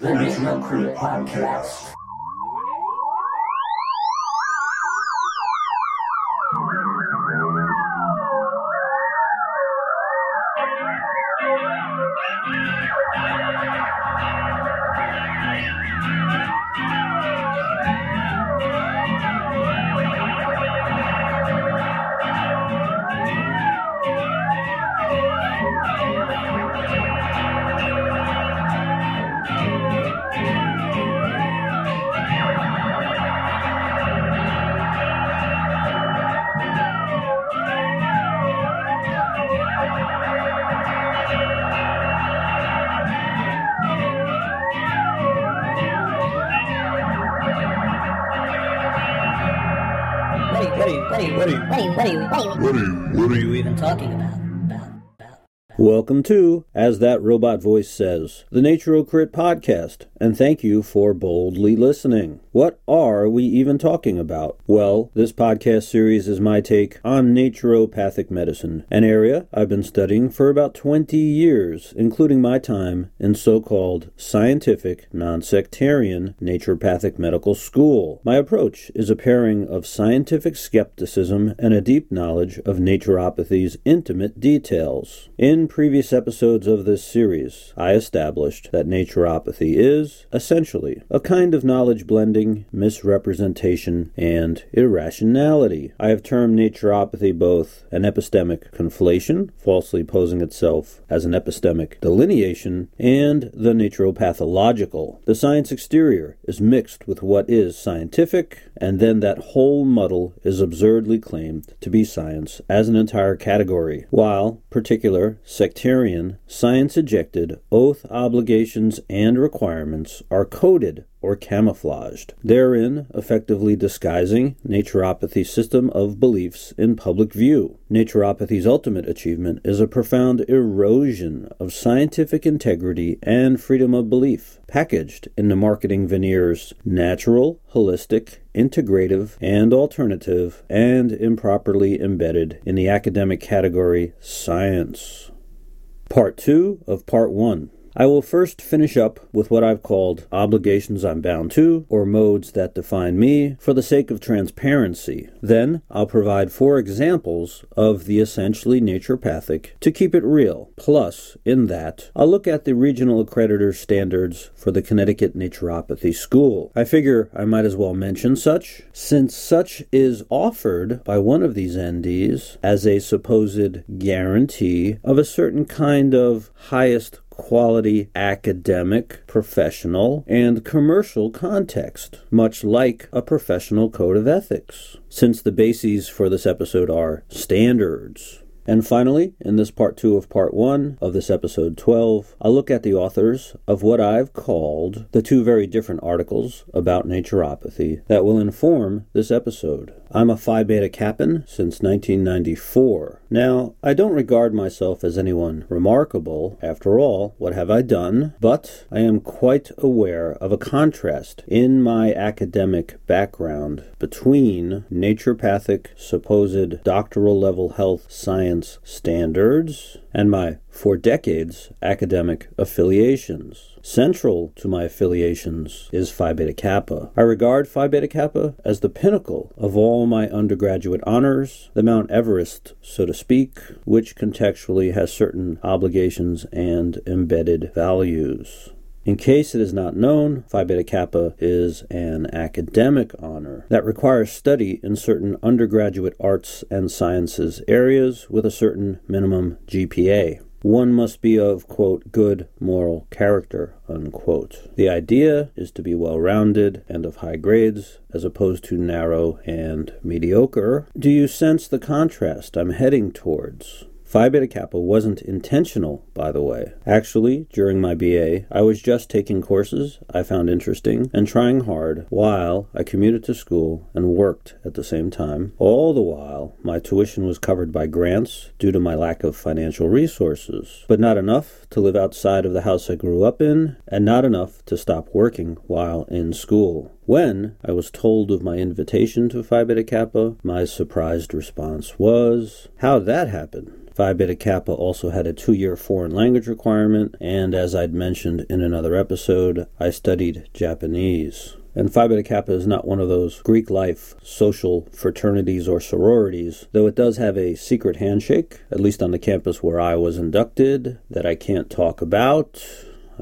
The Naturocrit Podcast. Talking about? Welcome to, as that robot voice says, the Naturocrit podcast, and thank you for boldly listening. What are we even talking about? Well, this podcast series is my take on naturopathic medicine, an area I've been studying for about 20 years, including my time in so-called scientific, non-sectarian naturopathic medical school. My approach is a pairing of scientific skepticism and a deep knowledge of naturopathy's intimate details. In previous episodes of this series, I established that naturopathy is, essentially, a kind of knowledge blending, misrepresentation, and irrationality. I have termed naturopathy both an epistemic conflation, falsely posing itself as an epistemic delineation, and the naturopathological. The science exterior is mixed with what is scientific, and then that whole muddle is absurdly claimed to be science as an entire category, while particular, sectarian, science ejected oath obligations and requirements are coded or camouflaged, therein effectively disguising naturopathy's system of beliefs in public view. Naturopathy's ultimate achievement is a profound erosion of scientific integrity and freedom of belief, packaged in the marketing veneers natural, holistic, integrative, and alternative, and improperly embedded in the academic category science. Part 2 of Part 1 I will first finish up with what I've called obligations I'm bound to, or modes that define me, for the sake of transparency. Then I'll provide four examples of the essentially naturopathic to keep it real. Plus, in that, I'll look at the regional accreditor standards for the Connecticut Naturopathy School. I figure I might as well mention such, since such is offered by one of these NDs as a supposed guarantee of a certain kind of highest quality academic, professional, and commercial context, much like a professional code of ethics, since the bases for this episode are standards. And finally, in this part two of part one of this episode 12, I'll look at the authors of what I've called the two very different articles about naturopathy that will inform this episode. I'm a Phi Beta Kappan since 1994. Now, I don't regard myself as anyone remarkable. After all, what have I done? But I am quite aware of a contrast in my academic background between naturopathic, supposed doctoral level health science standards and my, for decades, academic affiliations. Central to my affiliations is Phi Beta Kappa. I regard Phi Beta Kappa as the pinnacle of all my undergraduate honors, the Mount Everest, so to speak, which contextually has certain obligations and embedded values. In case it is not known, Phi Beta Kappa is an academic honor that requires study in certain undergraduate arts and sciences areas with a certain minimum GPA. One must be of, quote, good moral character, unquote. The idea is to be well rounded and of high grades, as opposed to narrow and mediocre. Do you sense the contrast I'm heading towards? Phi Beta Kappa wasn't intentional, by the way. Actually, during my BA, I was just taking courses I found interesting and trying hard while I commuted to school and worked at the same time. All the while, my tuition was covered by grants due to my lack of financial resources, but not enough to live outside of the house I grew up in, and not enough to stop working while in school. When I was told of my invitation to Phi Beta Kappa, my surprised response was, How'd that happen? Phi Beta Kappa also had a two year foreign language requirement, and as I'd mentioned in another episode, I studied Japanese. And Phi Beta Kappa is not one of those Greek life social fraternities or sororities, though it does have a secret handshake, at least on the campus where I was inducted, that I can't talk about.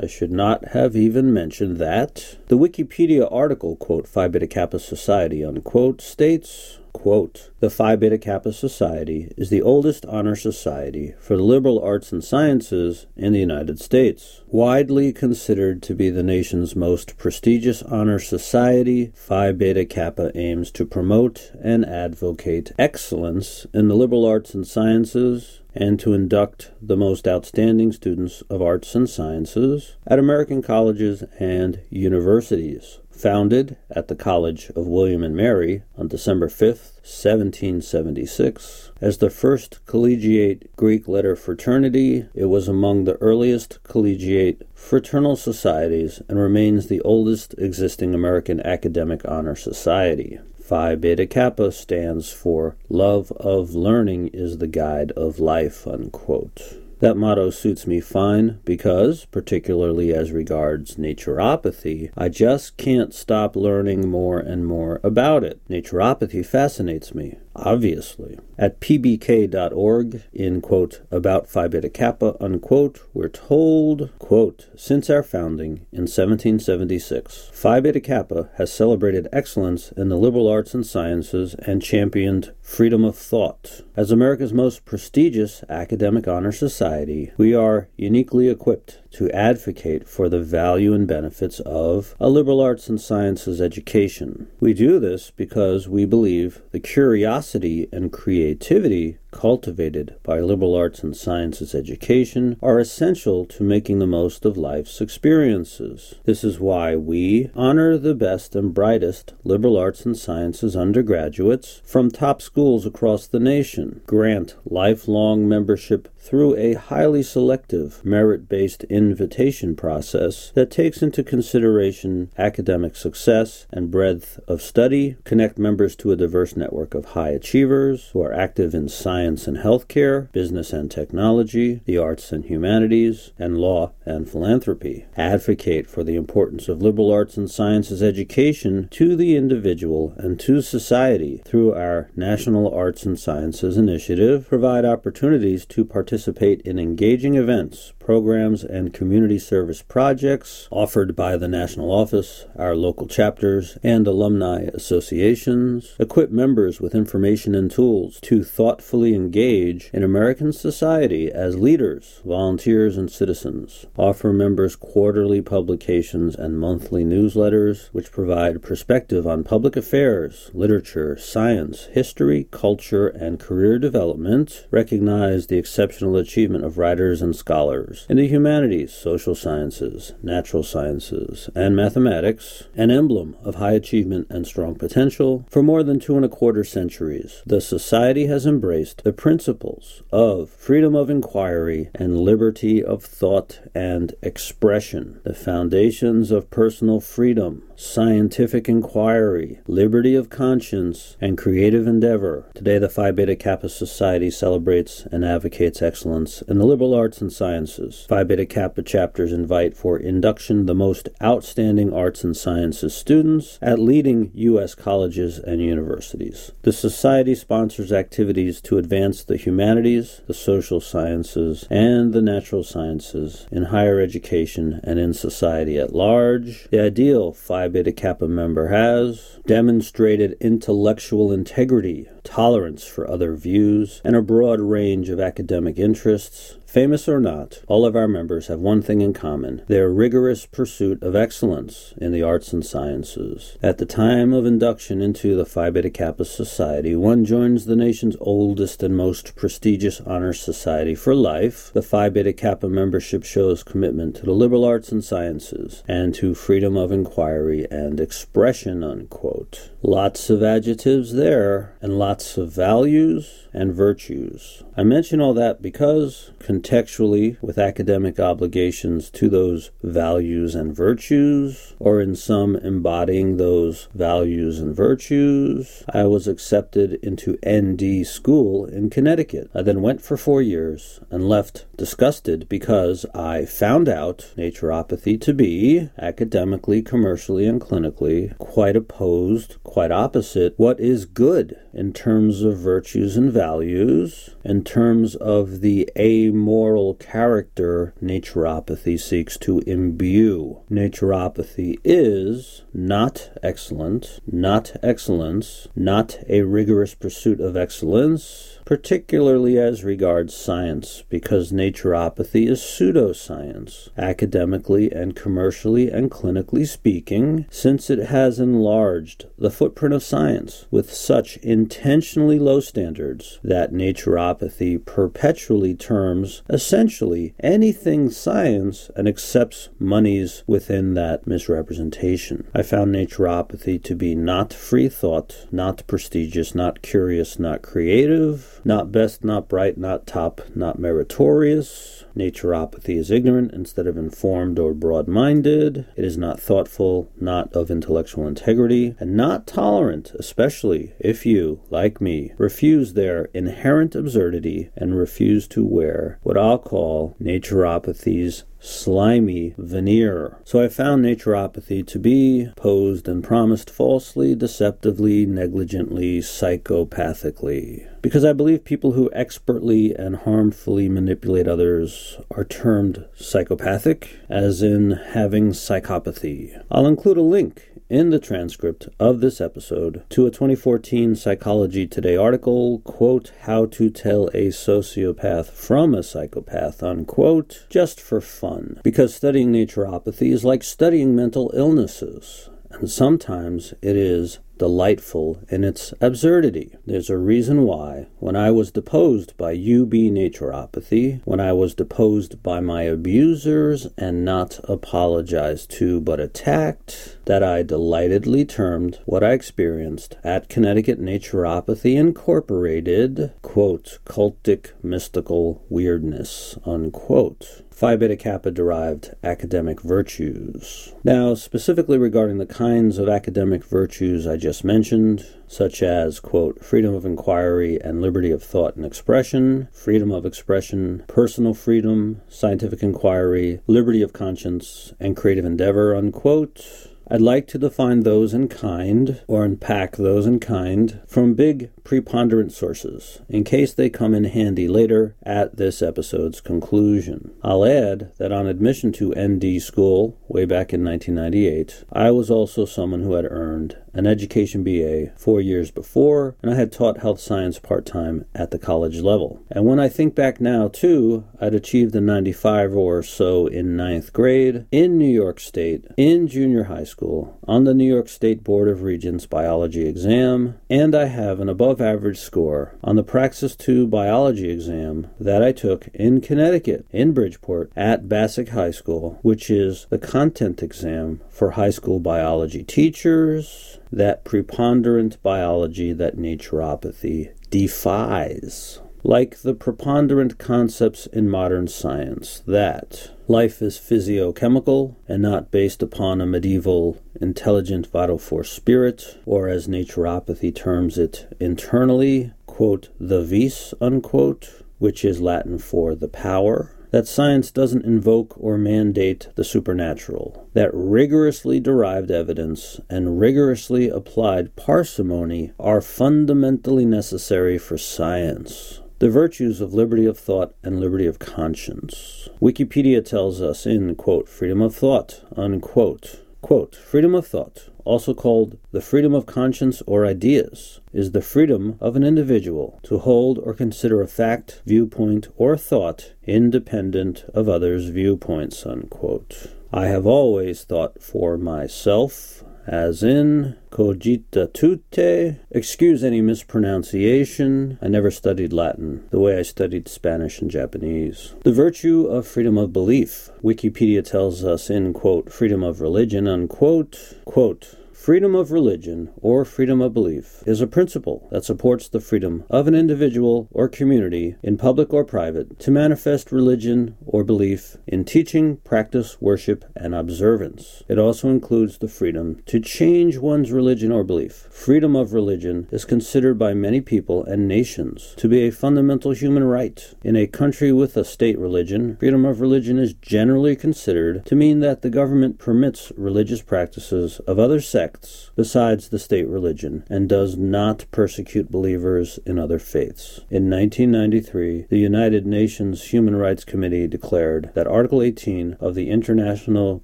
I should not have even mentioned that. The Wikipedia article, quote, Phi Beta Kappa Society, unquote, states, Quote, the Phi Beta Kappa Society is the oldest honor society for the liberal arts and sciences in the United States. Widely considered to be the nation's most prestigious honor society, Phi Beta Kappa aims to promote and advocate excellence in the liberal arts and sciences and to induct the most outstanding students of arts and sciences at American colleges and universities founded at the College of William and Mary on December 5, 1776. As the first collegiate Greek letter fraternity, it was among the earliest collegiate fraternal societies and remains the oldest existing American academic honor society. Phi Beta Kappa stands for Love of Learning is the Guide of Life, unquote. That motto suits me fine because, particularly as regards naturopathy, I just can't stop learning more and more about it. Naturopathy fascinates me obviously. At pbk.org, in quote, about Phi Beta Kappa, unquote, we're told, quote, since our founding in 1776, Phi Beta Kappa has celebrated excellence in the liberal arts and sciences and championed freedom of thought. As America's most prestigious academic honor society, we are uniquely equipped to advocate for the value and benefits of a liberal arts and sciences education. We do this because we believe the curiosity and creativity cultivated by liberal arts and sciences education are essential to making the most of life's experiences. This is why we honor the best and brightest liberal arts and sciences undergraduates from top schools across the nation, grant lifelong membership through a highly selective, merit based invitation process that takes into consideration academic success and breadth of study, connect members to a diverse network of high achievers who are active in science and healthcare, business and technology, the arts and humanities, and law and philanthropy, advocate for the importance of liberal arts and sciences education to the individual and to society through our National Arts and Sciences Initiative, provide opportunities to participate in engaging events, programs, and community service projects offered by the national office, our local chapters, and alumni associations, equip members with information and tools to thoughtfully engage in American society as leaders, volunteers, and citizens, offer members quarterly publications and monthly newsletters which provide perspective on public affairs, literature, science, history, culture, and career development, recognize the exceptional achievement of writers and scholars in the humanities, social sciences, natural sciences, and mathematics, an emblem of high achievement and strong potential, for more than two and a quarter centuries, the Society has embraced the principles of freedom of inquiry and liberty of thought and expression, the foundations of personal freedom, scientific inquiry, liberty of conscience, and creative endeavor. Today, the Phi Beta Kappa Society celebrates and advocates excellence in the liberal arts and sciences. Phi Beta Kappa chapters invite for induction the most outstanding arts and sciences students at leading U.S. colleges and universities. The Society sponsors activities to advance the humanities, the social sciences, and the natural sciences in higher education and in society at large. The ideal Phi Beta Kappa member has demonstrated intellectual integrity, tolerance for other views, and a broad range of academic interests, Famous or not, all of our members have one thing in common their rigorous pursuit of excellence in the arts and sciences. At the time of induction into the Phi Beta Kappa Society, one joins the nation's oldest and most prestigious honor society for life. The Phi Beta Kappa membership shows commitment to the liberal arts and sciences and to freedom of inquiry and expression, unquote. Lots of adjectives there, and lots of values and virtues. I mention all that because contextually with academic obligations to those values and virtues, or in some embodying those values and virtues. I was accepted into ND school in Connecticut. I then went for four years and left disgusted because I found out naturopathy to be academically, commercially, and clinically quite opposed, quite opposite what is good in terms of virtues and values, in terms of the amoral character naturopathy seeks to imbue. Naturopathy is not excellent, not excellence, not a rigorous pursuit of excellence particularly as regards science, because naturopathy is pseudoscience, academically and commercially and clinically speaking, since it has enlarged the footprint of science with such intentionally low standards that naturopathy perpetually terms essentially anything science and accepts monies within that misrepresentation. I found naturopathy to be not free thought, not prestigious, not curious, not creative not best, not bright, not top, not meritorious. Naturopathy is ignorant instead of informed or broad minded. It is not thoughtful, not of intellectual integrity, and not tolerant, especially if you, like me, refuse their inherent absurdity and refuse to wear what I'll call naturopathy's slimy veneer. So I found naturopathy to be posed and promised falsely, deceptively, negligently, psychopathically. Because I believe people who expertly and harmfully manipulate others are termed psychopathic, as in having psychopathy. I'll include a link in the transcript of this episode to a 2014 Psychology Today article, quote, How to Tell a Sociopath from a Psychopath, unquote, just for fun. Because studying naturopathy is like studying mental illnesses, and sometimes it is delightful in its absurdity. There's a reason why, when I was deposed by UB Naturopathy, when I was deposed by my abusers and not apologized to but attacked, that I delightedly termed what I experienced at Connecticut Naturopathy Incorporated, quote, cultic mystical weirdness, unquote. Phi Beta Kappa derived academic virtues. Now, specifically regarding the kinds of academic virtues I just mentioned, such as, quote, freedom of inquiry and liberty of thought and expression, freedom of expression, personal freedom, scientific inquiry, liberty of conscience, and creative endeavor, unquote, I'd like to define those in kind, or unpack those in kind, from big preponderant sources, in case they come in handy later at this episode's conclusion. I'll add that on admission to ND school, way back in 1998, I was also someone who had earned an education BA four years before, and I had taught health science part time at the college level. And when I think back now, too, I'd achieved a 95 or so in ninth grade in New York State, in junior high school, on the New York State Board of Regents biology exam, and I have an above average score on the Praxis 2 biology exam that I took in Connecticut, in Bridgeport, at Bassick High School, which is the content exam for high school biology teachers, that preponderant biology that naturopathy defies. Like the preponderant concepts in modern science that life is physiochemical and not based upon a medieval intelligent vital force spirit, or as naturopathy terms it internally, quote, the vis, unquote, which is Latin for the power, that science doesn't invoke or mandate the supernatural, that rigorously derived evidence and rigorously applied parsimony are fundamentally necessary for science. The virtues of liberty of thought and liberty of conscience. Wikipedia tells us in, quote, freedom of thought, unquote, quote, freedom of thought also called the freedom of conscience or ideas, is the freedom of an individual to hold or consider a fact, viewpoint, or thought independent of others' viewpoints. Unquote. I have always thought for myself, as in cogita tute. Excuse any mispronunciation. I never studied Latin the way I studied Spanish and Japanese. The virtue of freedom of belief. Wikipedia tells us in quote freedom of religion unquote quote Freedom of religion, or freedom of belief, is a principle that supports the freedom of an individual or community, in public or private, to manifest religion or belief in teaching, practice, worship, and observance. It also includes the freedom to change one's religion or belief. Freedom of religion is considered by many people and nations to be a fundamental human right. In a country with a state religion, freedom of religion is generally considered to mean that the government permits religious practices of other sects besides the state religion and does not persecute believers in other faiths. In 1993, the United Nations Human Rights Committee declared that Article 18 of the International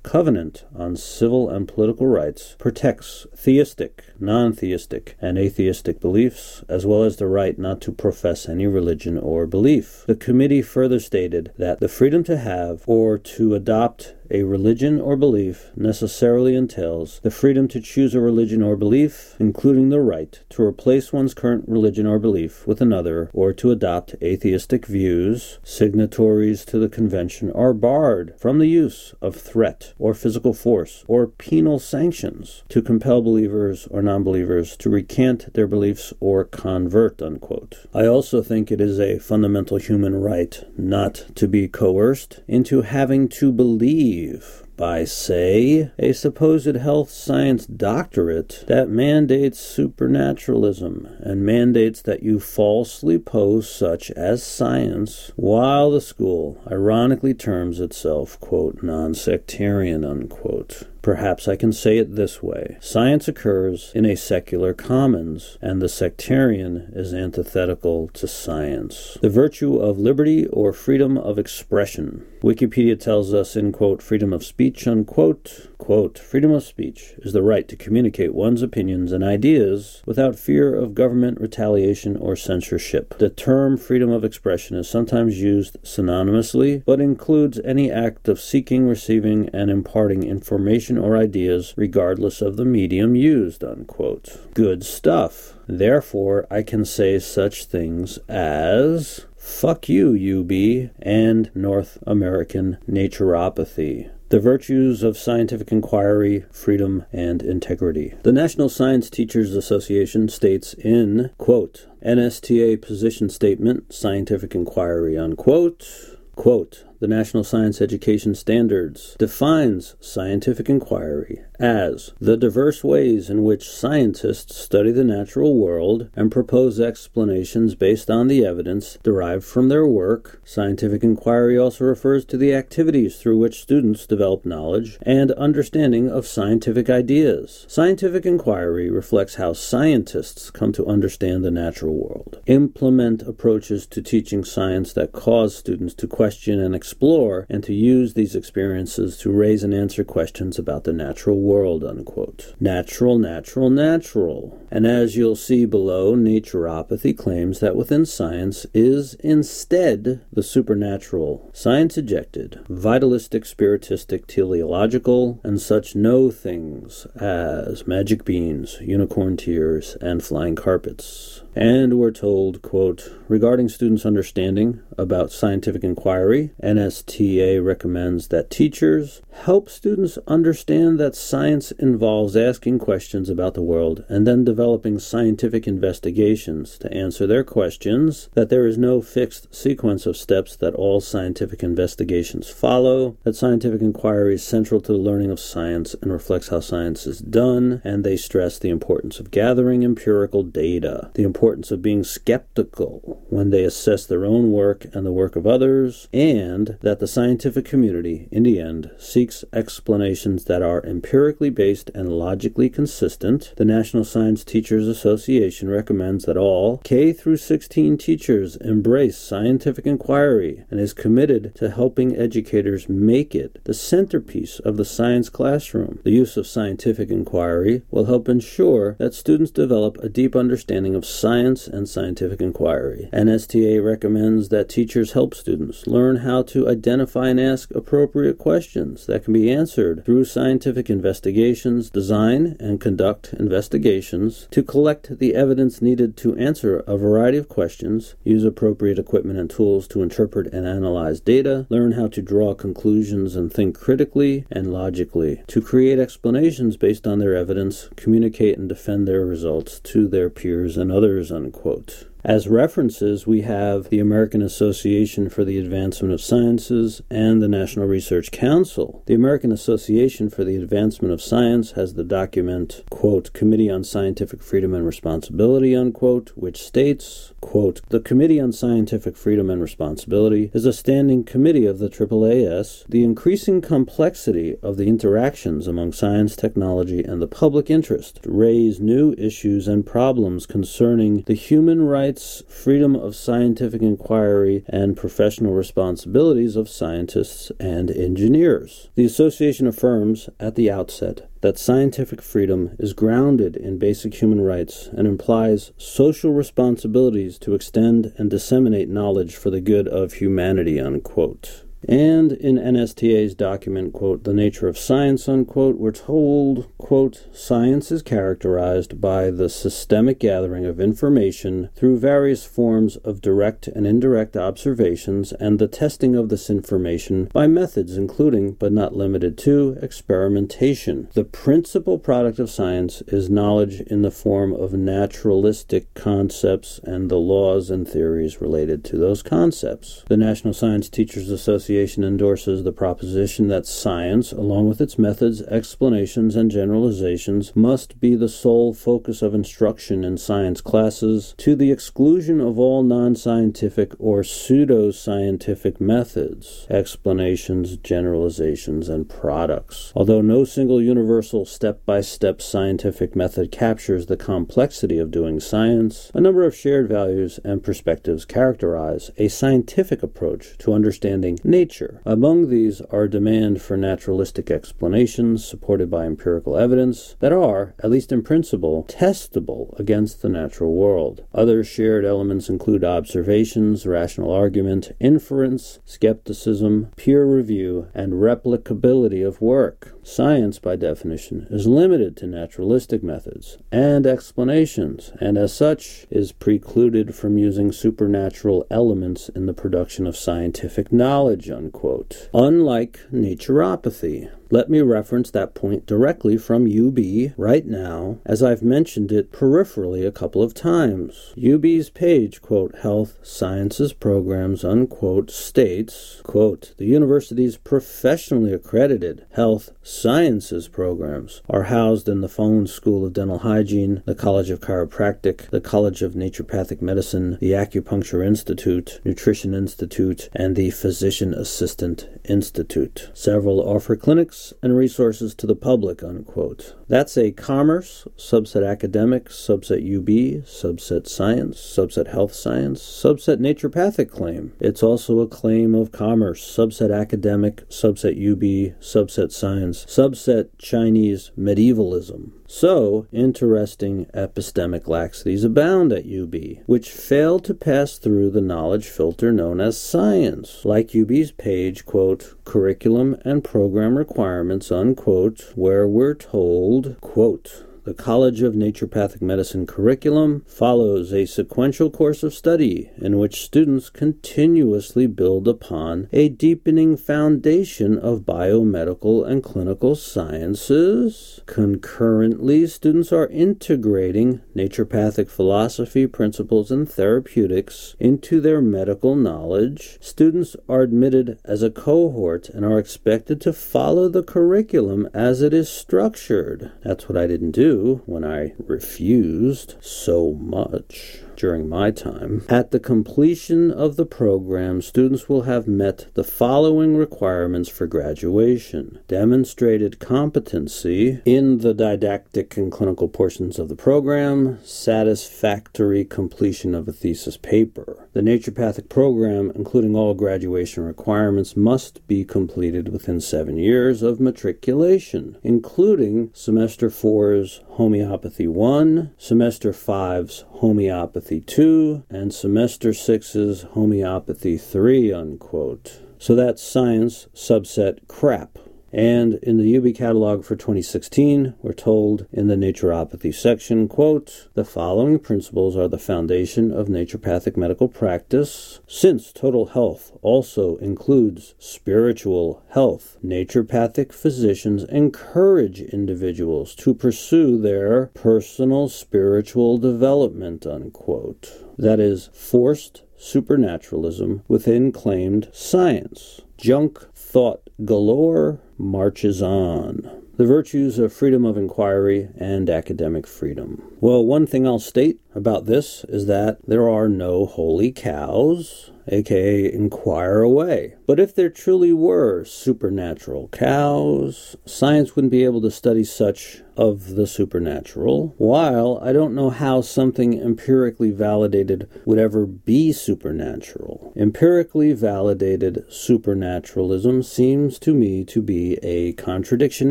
Covenant on Civil and Political Rights protects theistic, non theistic, and atheistic beliefs, as well as the right not to profess any religion or belief. The committee further stated that the freedom to have or to adopt a religion or belief necessarily entails the freedom to choose a religion or belief, including the right to replace one's current religion or belief with another, or to adopt atheistic views. Signatories to the convention are barred from the use of threat or physical force or penal sanctions to compel believers or non believers to recant their beliefs or convert. Unquote. I also think it is a fundamental human right not to be coerced into having to believe by, say, a supposed health science doctorate that mandates supernaturalism and mandates that you falsely pose such as science, while the school ironically terms itself, quote, non sectarian, unquote. Perhaps I can say it this way science occurs in a secular commons, and the sectarian is antithetical to science. The virtue of liberty or freedom of expression. Wikipedia tells us in quote, freedom of speech, unquote, quote, freedom of speech is the right to communicate one's opinions and ideas without fear of government retaliation or censorship. The term freedom of expression is sometimes used synonymously, but includes any act of seeking, receiving, and imparting information or ideas regardless of the medium used, unquote. Good stuff. Therefore, I can say such things as fuck you, UB, and North American naturopathy. The virtues of scientific inquiry, freedom, and integrity. The National Science Teachers Association states in, quote, NSTA position statement, scientific inquiry, unquote, quote, the National Science Education Standards defines scientific inquiry as the diverse ways in which scientists study the natural world and propose explanations based on the evidence derived from their work. Scientific inquiry also refers to the activities through which students develop knowledge and understanding of scientific ideas. Scientific inquiry reflects how scientists come to understand the natural world, implement approaches to teaching science that cause students to question and explore, and to use these experiences to raise and answer questions about the natural world, unquote. Natural, natural, natural. And as you'll see below, naturopathy claims that within science is instead the supernatural, science ejected, vitalistic, spiritistic, teleological, and such no things as magic beans, unicorn tears, and flying carpets. And we're told, quote, regarding students' understanding about scientific inquiry, NSTA recommends that teachers help students understand that science involves asking questions about the world and then developing scientific investigations to answer their questions, that there is no fixed sequence of steps that all scientific investigations follow, that scientific inquiry is central to the learning of science and reflects how science is done, and they stress the importance of gathering empirical data, the importance of being skeptical when they assess their own work and the work of others, and that the scientific community, in the end, seeks explanations that are empirically based and logically consistent. The National Science Teachers Association recommends that all K through 16 teachers embrace scientific inquiry and is committed to helping educators make it the centerpiece of the science classroom. The use of scientific inquiry will help ensure that students develop a deep understanding of science science and scientific inquiry. NSTA recommends that teachers help students learn how to identify and ask appropriate questions that can be answered through scientific investigations, design and conduct investigations to collect the evidence needed to answer a variety of questions, use appropriate equipment and tools to interpret and analyze data, learn how to draw conclusions and think critically and logically, to create explanations based on their evidence, communicate and defend their results to their peers and others. Unquote. As references, we have the American Association for the Advancement of Sciences and the National Research Council. The American Association for the Advancement of Science has the document, quote, Committee on Scientific Freedom and Responsibility, unquote, which states, quote, The Committee on Scientific Freedom and Responsibility is a standing committee of the AAAS. The increasing complexity of the interactions among science, technology, and the public interest raise new issues and problems concerning the human rights rights, freedom of scientific inquiry, and professional responsibilities of scientists and engineers. The association affirms at the outset that scientific freedom is grounded in basic human rights and implies social responsibilities to extend and disseminate knowledge for the good of humanity. Unquote. And in NSTA's document, quote, The Nature of Science, unquote, we're told, quote, science is characterized by the systemic gathering of information through various forms of direct and indirect observations and the testing of this information by methods including, but not limited to, experimentation. The principal product of science is knowledge in the form of naturalistic concepts and the laws and theories related to those concepts. The National Science Teachers Association Association endorses the proposition that science, along with its methods, explanations, and generalizations, must be the sole focus of instruction in science classes, to the exclusion of all non scientific or pseudo scientific methods, explanations, generalizations, and products. Although no single universal step by step scientific method captures the complexity of doing science, a number of shared values and perspectives characterize a scientific approach to understanding nature nature. Among these are demand for naturalistic explanations supported by empirical evidence that are, at least in principle, testable against the natural world. Other shared elements include observations, rational argument, inference, skepticism, peer review, and replicability of work. Science, by definition, is limited to naturalistic methods and explanations, and as such is precluded from using supernatural elements in the production of scientific knowledge. Unquote. Unlike naturopathy, let me reference that point directly from UB right now, as I've mentioned it peripherally a couple of times. UB's page, quote, Health Sciences Programs, unquote, states, quote, the university's professionally accredited health sciences programs are housed in the Fones School of Dental Hygiene, the College of Chiropractic, the College of Naturopathic Medicine, the Acupuncture Institute, Nutrition Institute, and the Physician Assistant Institute. Several offer clinics and resources to the public, unquote. That's a commerce, subset academic, subset UB, subset science, subset health science, subset naturopathic claim. It's also a claim of commerce, subset academic, subset UB, subset science, subset Chinese medievalism. So, interesting epistemic laxities abound at UB, which fail to pass through the knowledge filter known as science. Like UB's page, quote, curriculum and program requirements, unquote, where we're told, quote, the College of Naturopathic Medicine curriculum follows a sequential course of study in which students continuously build upon a deepening foundation of biomedical and clinical sciences. Concurrently, students are integrating naturopathic philosophy, principles, and therapeutics into their medical knowledge. Students are admitted as a cohort and are expected to follow the curriculum as it is structured. That's what I didn't do when I refused so much during my time. At the completion of the program, students will have met the following requirements for graduation demonstrated competency in the didactic and clinical portions of the program, satisfactory completion of a thesis paper. The naturopathic program, including all graduation requirements, must be completed within seven years of matriculation, including semester four's homeopathy 1, semester 5's homeopathy Homeopathy 2 and Semester 6's Homeopathy 3, unquote. So that's science subset crap. And in the UB catalog for 2016, we're told in the naturopathy section, quote, the following principles are the foundation of naturopathic medical practice. Since total health also includes spiritual health, naturopathic physicians encourage individuals to pursue their personal spiritual development, unquote. That is forced supernaturalism within claimed science. Junk thought galore marches on. The virtues of freedom of inquiry and academic freedom. Well, one thing I'll state about this is that there are no holy cows, aka inquire away. But if there truly were supernatural cows, science wouldn't be able to study such of the supernatural, while I don't know how something empirically validated would ever be supernatural. Empirically validated supernaturalism seems to me to be a contradiction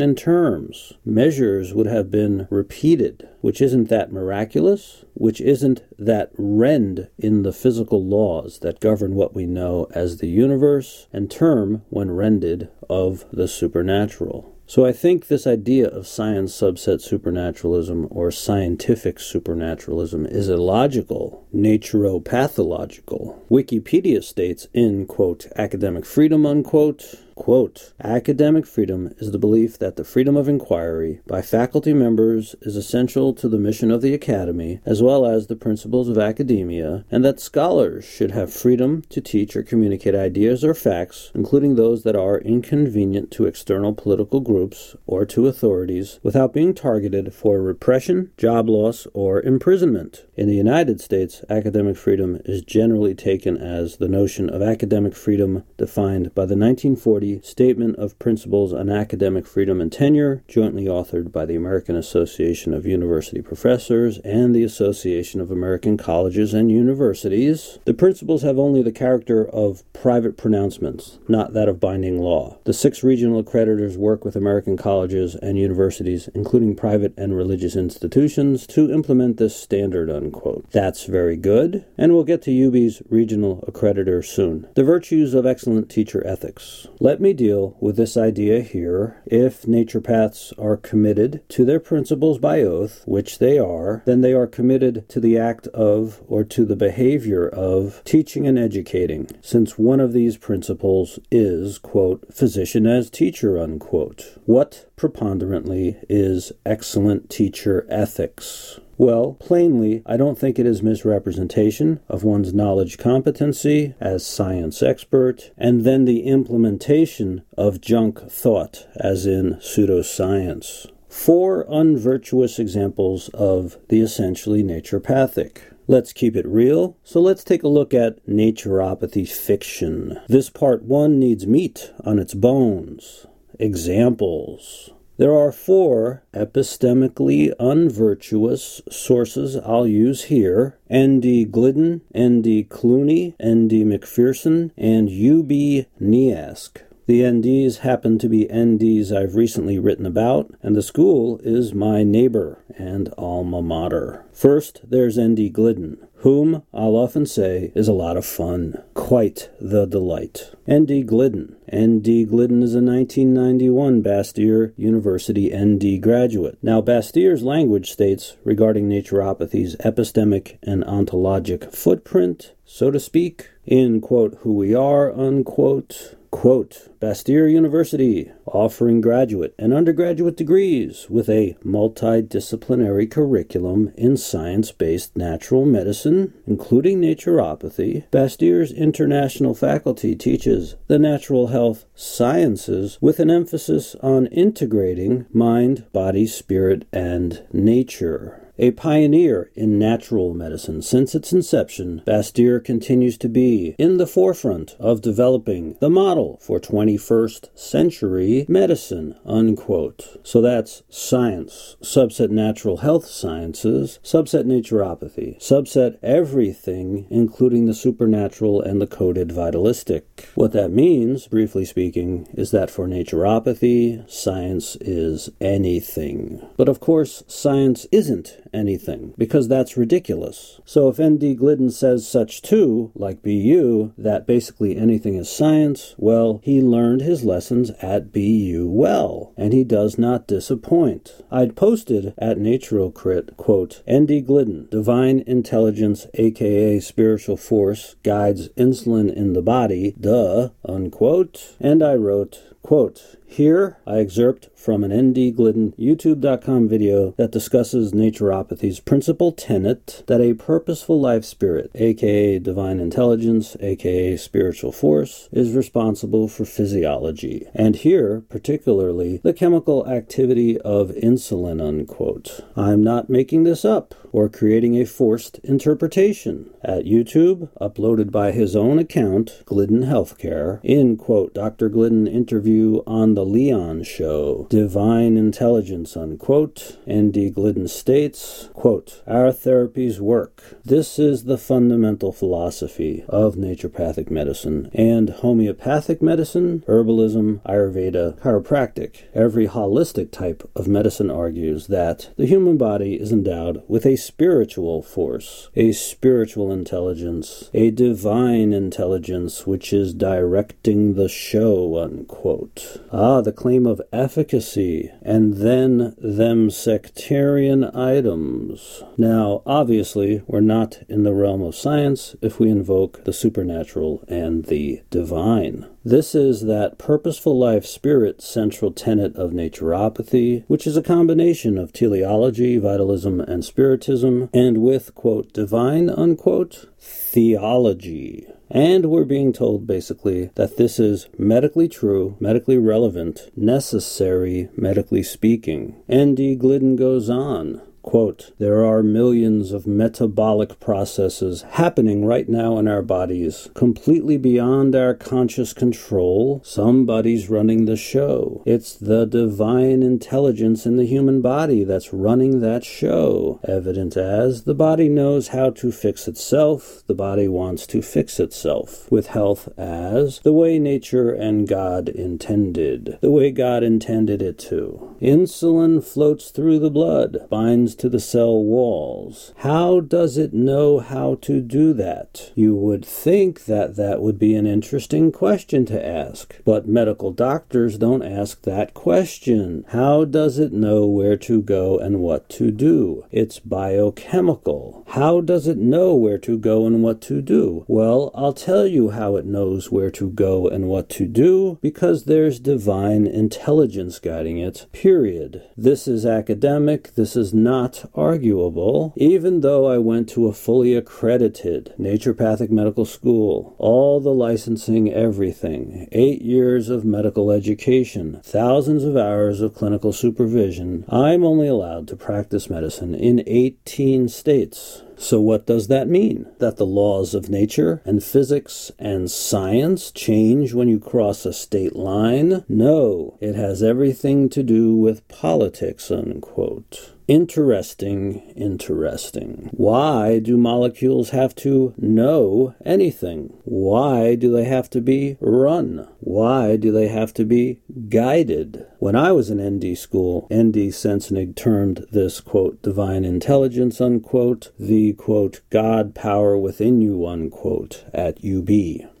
in terms. Measures would have been repeated, which isn't that miraculous, which isn't that rend in the physical laws that govern what we know as the universe, and term, when rended, of the supernatural. So I think this idea of science subset supernaturalism or scientific supernaturalism is illogical, naturopathological. Wikipedia states in quote academic freedom unquote Quote, Academic freedom is the belief that the freedom of inquiry by faculty members is essential to the mission of the Academy, as well as the principles of academia, and that scholars should have freedom to teach or communicate ideas or facts, including those that are inconvenient to external political groups or to authorities, without being targeted for repression, job loss, or imprisonment. In the United States, academic freedom is generally taken as the notion of academic freedom defined by the 1940 Statement of Principles on Academic Freedom and Tenure, jointly authored by the American Association of University Professors and the Association of American Colleges and Universities. The principles have only the character of private pronouncements, not that of binding law. The six regional accreditors work with American colleges and universities, including private and religious institutions, to implement this standard, unquote. That's very good, and we'll get to UB's regional accreditor soon. The virtues of excellent teacher ethics. Let let me deal with this idea here. If naturopaths are committed to their principles by oath, which they are, then they are committed to the act of or to the behavior of teaching and educating, since one of these principles is, quote, physician as teacher, unquote. What preponderantly is excellent teacher ethics? Well, plainly, I don't think it is misrepresentation of one's knowledge competency as science expert, and then the implementation of junk thought, as in pseudoscience. Four unvirtuous examples of the essentially naturopathic. Let's keep it real. So let's take a look at naturopathy fiction. This part one needs meat on its bones. Examples. There are four epistemically unvirtuous sources I'll use here N.D. Glidden, N.D. Clooney, N.D. McPherson, and U.B. Nieask. The NDs happen to be NDs I've recently written about, and the school is my neighbor and alma mater. First, there's ND Glidden, whom I'll often say is a lot of fun. Quite the delight. ND Glidden. ND Glidden is a 1991 Bastyr University ND graduate. Now, Bastyr's language states regarding naturopathy's epistemic and ontologic footprint, so to speak, in quote, who we are, unquote, Quote, Bastyr University, offering graduate and undergraduate degrees with a multidisciplinary curriculum in science based natural medicine, including naturopathy. Bastyr's international faculty teaches the natural health sciences with an emphasis on integrating mind, body, spirit, and nature. A pioneer in natural medicine since its inception, Bastyr continues to be in the forefront of developing the model for 21st century medicine, unquote. So that's science, subset natural health sciences, subset naturopathy, subset everything, including the supernatural and the coded vitalistic. What that means, briefly speaking, is that for naturopathy, science is anything. But of course, science isn't anything, because that's ridiculous. So if N.D. Glidden says such too, like BU, that basically anything is science, well, he learned his lessons at BU well, and he does not disappoint. I'd posted at Naturocrit, quote, N.D. Glidden, divine intelligence, aka spiritual force, guides insulin in the body, duh, unquote, and I wrote, quote, here, I excerpt from an ND Glidden YouTube.com video that discusses naturopathy's principal tenet that a purposeful life spirit, aka divine intelligence, aka spiritual force, is responsible for physiology. And here, particularly, the chemical activity of insulin, unquote. I'm not making this up or creating a forced interpretation. At YouTube, uploaded by his own account, Glidden Healthcare, in quote, Dr. Glidden interview on the Leon Show, Divine Intelligence, unquote. N.D. Glidden states, quote, Our therapies work. This is the fundamental philosophy of naturopathic medicine and homeopathic medicine, herbalism, Ayurveda, chiropractic. Every holistic type of medicine argues that the human body is endowed with a spiritual force, a spiritual intelligence, a divine intelligence which is directing the show, unquote. Ah, Ah, the claim of efficacy, and then them sectarian items. Now, obviously, we're not in the realm of science if we invoke the supernatural and the divine. This is that purposeful life spirit central tenet of naturopathy, which is a combination of teleology, vitalism, and spiritism, and with, quote, divine, unquote, theology. And we're being told basically that this is medically true, medically relevant, necessary, medically speaking. N.D. Glidden goes on. Quote, there are millions of metabolic processes happening right now in our bodies, completely beyond our conscious control. Somebody's running the show. It's the divine intelligence in the human body that's running that show. Evident as the body knows how to fix itself, the body wants to fix itself. With health as the way nature and God intended, the way God intended it to. Insulin floats through the blood, binds to the cell walls. How does it know how to do that? You would think that that would be an interesting question to ask, but medical doctors don't ask that question. How does it know where to go and what to do? It's biochemical. How does it know where to go and what to do? Well, I'll tell you how it knows where to go and what to do because there's divine intelligence guiding it, period. This is academic, this is not not arguable, even though I went to a fully accredited naturopathic medical school, all the licensing, everything, eight years of medical education, thousands of hours of clinical supervision, I'm only allowed to practice medicine in 18 states. So, what does that mean? That the laws of nature and physics and science change when you cross a state line? No, it has everything to do with politics, unquote. Interesting, interesting. Why do molecules have to know anything? Why do they have to be run? Why do they have to be guided? When I was in ND school, ND Sensenig termed this, quote, divine intelligence, unquote, the, quote, God power within you, unquote, at UB.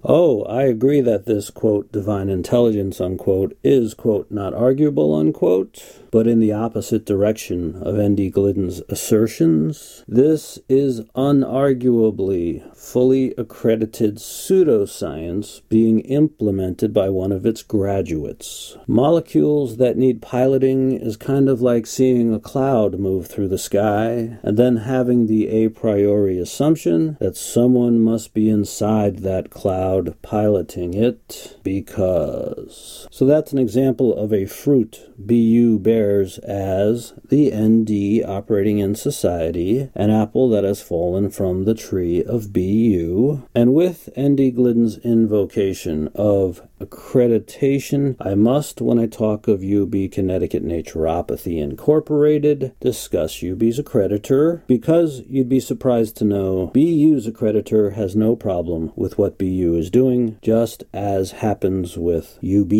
Oh, I agree that this, quote, divine intelligence, unquote, is, quote, not arguable, unquote, but in the opposite direction of N.D. Glidden's assertions. This is unarguably fully accredited pseudoscience being implemented by one of its graduates. Molecules that need piloting is kind of like seeing a cloud move through the sky and then having the a priori assumption that someone must be inside that cloud piloting it because. So that's an example of a fruit BU bears as the ND operating in society, an apple that has fallen from the tree of BU, and with ND Glidden's invocation of accreditation, I must, when I talk of UB Connecticut Naturopathy Incorporated, discuss UB's accreditor because you'd be surprised to know BU's accreditor has no problem with what BU is doing, just as happens with UB.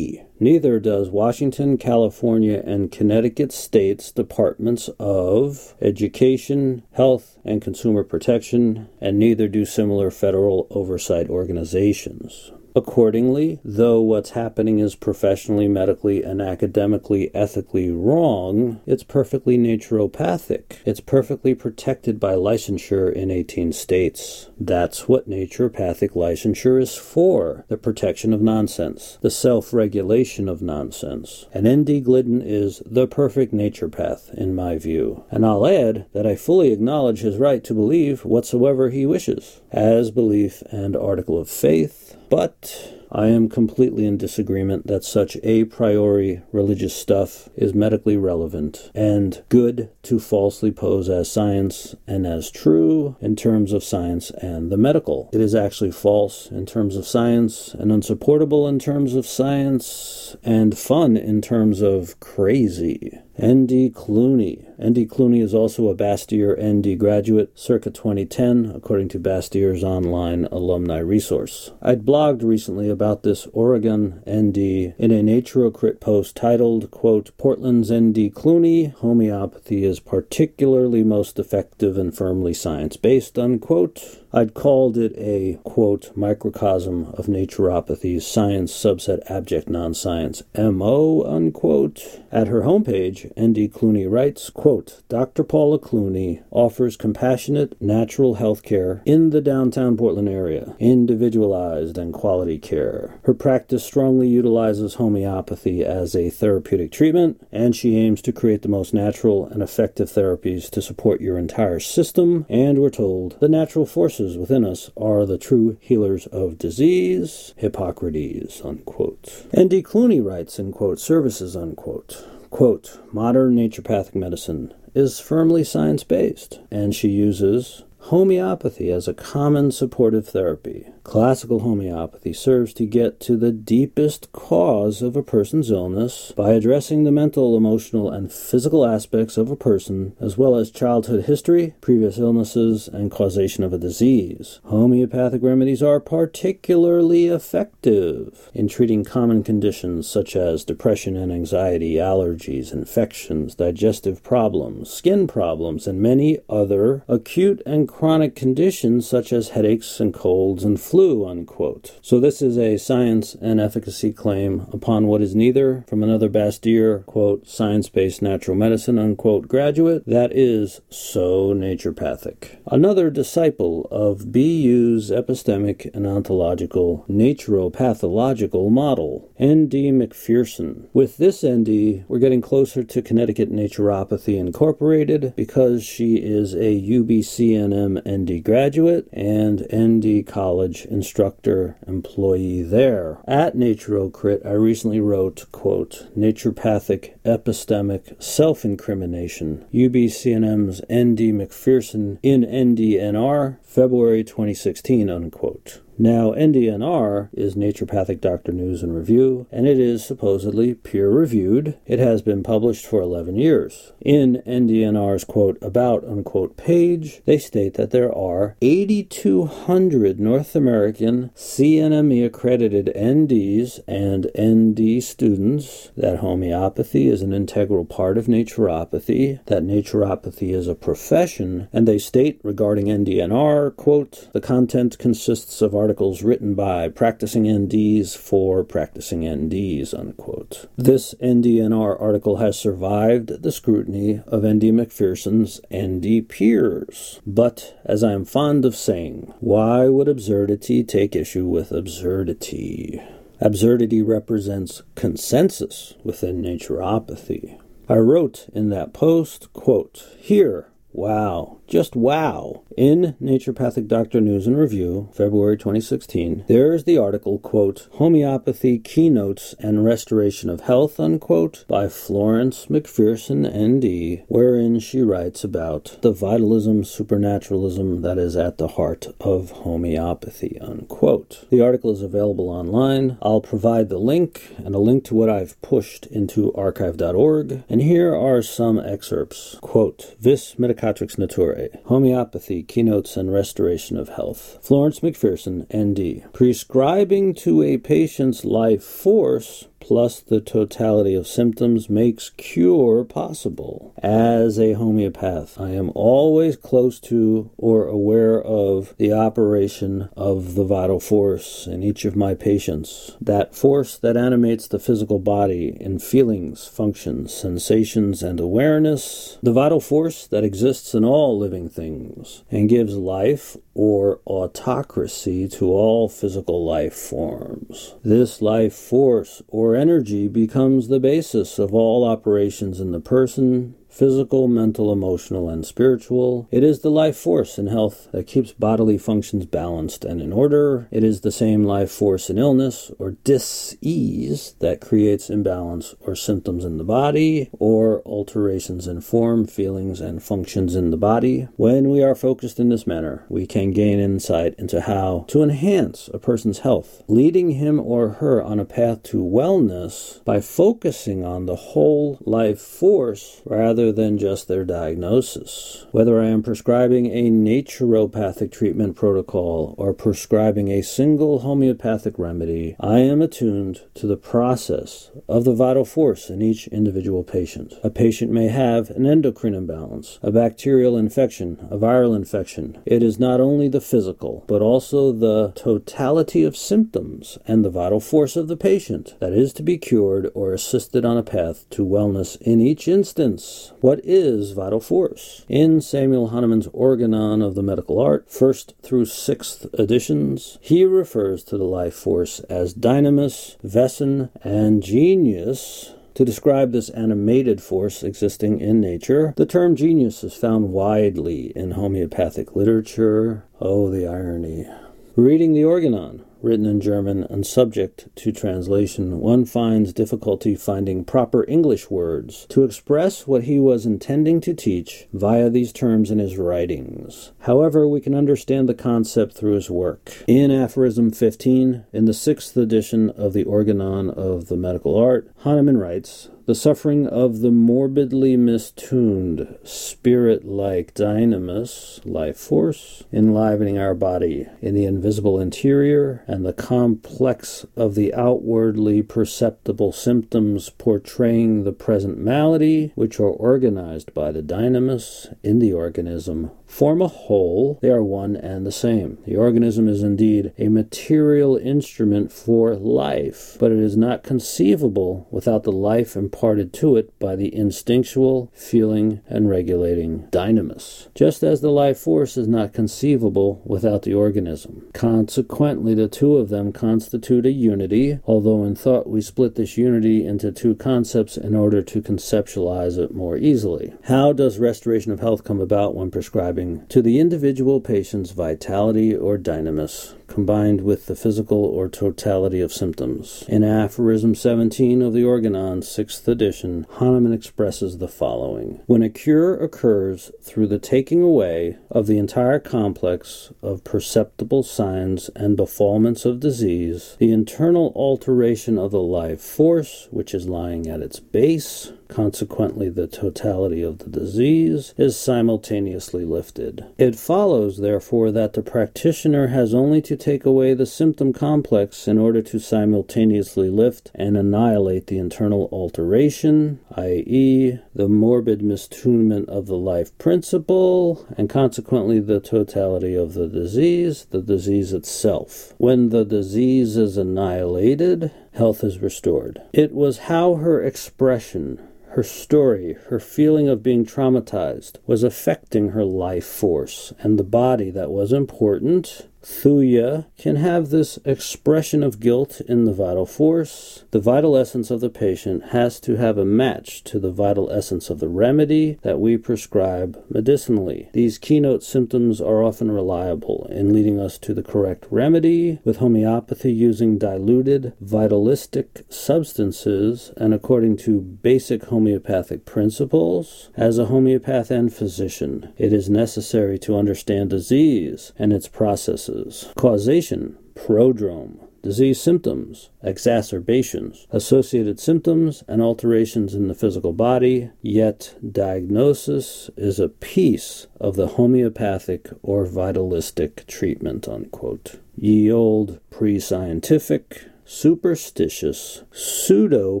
Neither does Washington, California, and Connecticut states' departments of education, health, and consumer protection, and neither do similar federal oversight organizations. Accordingly, though what's happening is professionally, medically, and academically ethically wrong, it's perfectly naturopathic. It's perfectly protected by licensure in 18 states. That's what naturopathic licensure is for the protection of nonsense, the self regulation of nonsense. And N.D. Glidden is the perfect naturopath, in my view. And I'll add that I fully acknowledge his right to believe whatsoever he wishes, as belief and article of faith but I am completely in disagreement that such a priori religious stuff is medically relevant and good to falsely pose as science and as true in terms of science and the medical. It is actually false in terms of science and unsupportable in terms of science and fun in terms of crazy. N.D. Clooney. N.D. Clooney is also a Bastyr ND graduate, circa 2010, according to Bastyr's online alumni resource. I'd blogged recently about this Oregon ND in a Naturocrit post titled, quote, Portland's N.D. Clooney, homeopathy is particularly most effective and firmly science-based, unquote. I'd called it a, quote, microcosm of naturopathy's science subset abject non-science MO, unquote. At her homepage, ND Clooney writes, quote, Dr. Paula Clooney offers compassionate, natural health care in the downtown Portland area, individualized and quality care. Her practice strongly utilizes homeopathy as a therapeutic treatment, and she aims to create the most natural and effective therapies to support your entire system, and we're told the natural forces within us are the true healers of disease, Hippocrates, unquote. N.D. Clooney writes in quote, services, unquote, quote, modern naturopathic medicine is firmly science based, and she uses homeopathy as a common supportive therapy. Classical homeopathy serves to get to the deepest cause of a person's illness by addressing the mental, emotional, and physical aspects of a person, as well as childhood history, previous illnesses, and causation of a disease. Homeopathic remedies are particularly effective in treating common conditions such as depression and anxiety, allergies, infections, digestive problems, skin problems, and many other acute and chronic conditions such as headaches and colds and flu, unquote. So this is a science and efficacy claim upon what is neither from another Bastyr, quote, science-based natural medicine, unquote, graduate. That is so naturopathic. Another disciple of BU's epistemic and ontological naturopathological model, N.D. McPherson. With this ND, we're getting closer to Connecticut Naturopathy Incorporated because she is a UBCNM ND graduate and ND College instructor employee there. At Naturocrit, I recently wrote, quote, Naturopathic Epistemic Self-Incrimination, UBCNM's N.D. McPherson in NDNR, February 2016, unquote. Now, NDNR is Naturopathic Doctor News and Review, and it is supposedly peer reviewed. It has been published for 11 years. In NDNR's quote about unquote page, they state that there are 8,200 North American CNME accredited NDs and ND students, that homeopathy is an integral part of naturopathy, that naturopathy is a profession, and they state regarding NDNR, quote, the content consists of articles written by practicing NDs for practicing NDs, unquote. This NDNR article has survived the scrutiny of ND McPherson's ND peers. But, as I am fond of saying, why would absurdity take issue with absurdity? Absurdity represents consensus within naturopathy. I wrote in that post, quote, Here, wow, Just wow. In Naturopathic Doctor News and Review, February 2016, there is the article, quote, Homeopathy Keynotes and Restoration of Health, unquote, by Florence McPherson, ND, wherein she writes about the vitalism, supernaturalism that is at the heart of homeopathy, unquote. The article is available online. I'll provide the link and a link to what I've pushed into archive.org. And here are some excerpts. Quote, Vis medicatrix naturae, homeopathy Keynotes and Restoration of Health. Florence McPherson, ND. Prescribing to a patient's life force plus the totality of symptoms makes cure possible. As a homeopath, I am always close to or aware of the operation of the vital force in each of my patients. That force that animates the physical body in feelings, functions, sensations, and awareness. The vital force that exists in all living things and gives life or autocracy to all physical life forms. This life force or energy becomes the basis of all operations in the person, physical, mental, emotional, and spiritual. It is the life force in health that keeps bodily functions balanced and in order. It is the same life force in illness or dis-ease that creates imbalance or symptoms in the body or alterations in form, feelings, and functions in the body. When we are focused in this manner, we can gain insight into how to enhance a person's health, leading him or her on a path to wellness by focusing on the whole life force rather rather than just their diagnosis. Whether I am prescribing a naturopathic treatment protocol or prescribing a single homeopathic remedy, I am attuned to the process of the vital force in each individual patient. A patient may have an endocrine imbalance, a bacterial infection, a viral infection. It is not only the physical, but also the totality of symptoms and the vital force of the patient that is to be cured or assisted on a path to wellness in each instance. What is vital force? In Samuel Hahnemann's Organon of the Medical Art, first through sixth editions, he refers to the life force as dynamis, wesen, and genius. To describe this animated force existing in nature, the term genius is found widely in homeopathic literature. Oh, the irony. Reading the Organon, written in German and subject to translation, one finds difficulty finding proper English words to express what he was intending to teach via these terms in his writings. However, we can understand the concept through his work. In Aphorism 15, in the sixth edition of the Organon of the Medical Art, Hahnemann writes, the suffering of the morbidly mistuned, spirit like dynamis, life force, enlivening our body in the invisible interior, and the complex of the outwardly perceptible symptoms portraying the present malady, which are organized by the dynamis in the organism form a whole, they are one and the same. The organism is indeed a material instrument for life, but it is not conceivable without the life imparted to it by the instinctual, feeling, and regulating dynamis. Just as the life force is not conceivable without the organism. Consequently, the two of them constitute a unity, although in thought we split this unity into two concepts in order to conceptualize it more easily. How does restoration of health come about when prescribing to the individual patient's vitality or dynamis combined with the physical or totality of symptoms. In Aphorism 17 of the Organon, 6th edition, Hahnemann expresses the following When a cure occurs through the taking away of the entire complex of perceptible signs and befallments of disease, the internal alteration of the life force, which is lying at its base, consequently the totality of the disease, is simultaneously lifted. It follows, therefore, that the practitioner has only to take away the symptom complex in order to simultaneously lift and annihilate the internal alteration, i.e., the morbid mistunement of the life principle, and consequently the totality of the disease, the disease itself. When the disease is annihilated, health is restored. It was how her expression her story, her feeling of being traumatized, was affecting her life force, and the body that was important Thuya can have this expression of guilt in the vital force. The vital essence of the patient has to have a match to the vital essence of the remedy that we prescribe medicinally. These keynote symptoms are often reliable in leading us to the correct remedy, with homeopathy using diluted vitalistic substances and according to basic homeopathic principles. As a homeopath and physician, it is necessary to understand disease and its processes. Causation, prodrome, disease symptoms, exacerbations, associated symptoms, and alterations in the physical body, yet diagnosis is a piece of the homeopathic or vitalistic treatment. Unquote. Ye old pre scientific, superstitious pseudo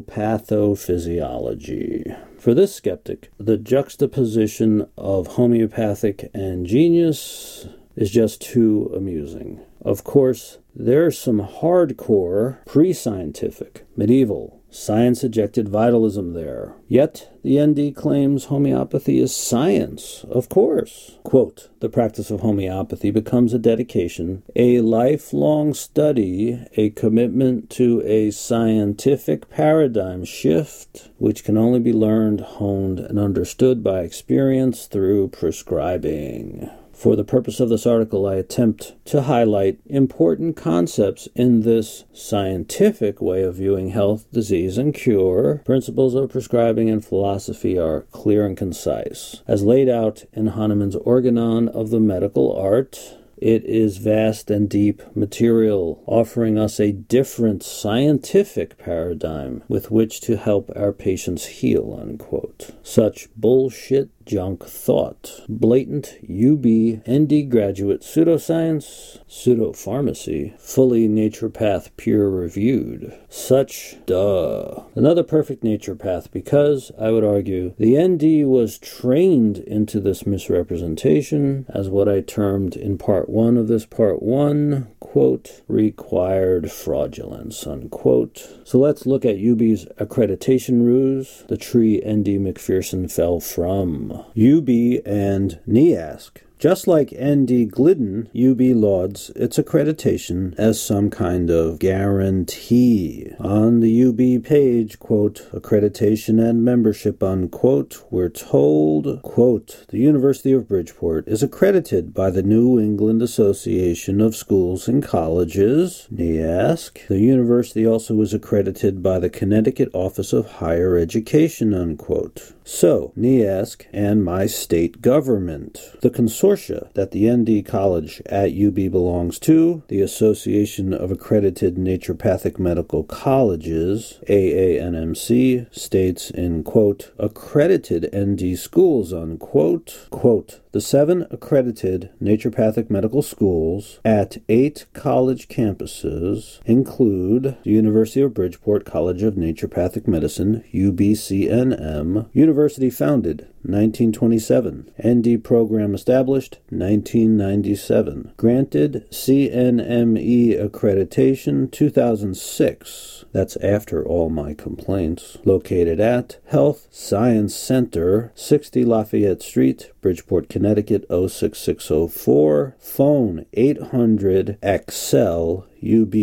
pathophysiology. For this skeptic, the juxtaposition of homeopathic and genius is just too amusing. Of course, there's some hardcore, pre scientific, medieval, science ejected vitalism there. Yet, the ND claims homeopathy is science, of course. Quote The practice of homeopathy becomes a dedication, a lifelong study, a commitment to a scientific paradigm shift, which can only be learned, honed, and understood by experience through prescribing. For the purpose of this article, I attempt to highlight important concepts in this scientific way of viewing health, disease, and cure. Principles of prescribing and philosophy are clear and concise. As laid out in Hahnemann's Organon of the Medical Art, it is vast and deep material, offering us a different scientific paradigm with which to help our patients heal. Unquote. Such bullshit junk thought. Blatant UB ND graduate pseudoscience, pseudopharmacy, fully naturopath peer reviewed. Such duh. Another perfect naturopath because, I would argue, the ND was trained into this misrepresentation as what I termed in part one of this part one, quote, required fraudulence, unquote. So let's look at UB's accreditation ruse, the tree ND McPherson fell from. UB and NEASC just like ND Glidden, UB lauds its accreditation as some kind of guarantee. On the UB page, quote, accreditation and membership, unquote, we're told, quote, the University of Bridgeport is accredited by the New England Association of Schools and Colleges, NEASC. The university also is accredited by the Connecticut Office of Higher Education, unquote. So, NEASC and my state government. The consortia that the ND College at UB belongs to, the Association of Accredited Naturopathic Medical Colleges, AANMC, states in quote, accredited ND schools, unquote, quote, the seven accredited naturopathic medical schools at eight college campuses include the University of Bridgeport College of Naturopathic Medicine, UBCNM, University founded 1927, ND program established 1997, granted CNME accreditation 2006. That's after all my complaints. Located at Health Science Center, 60 Lafayette Street, Bridgeport, Connecticut 06604. Phone 800 XL UB,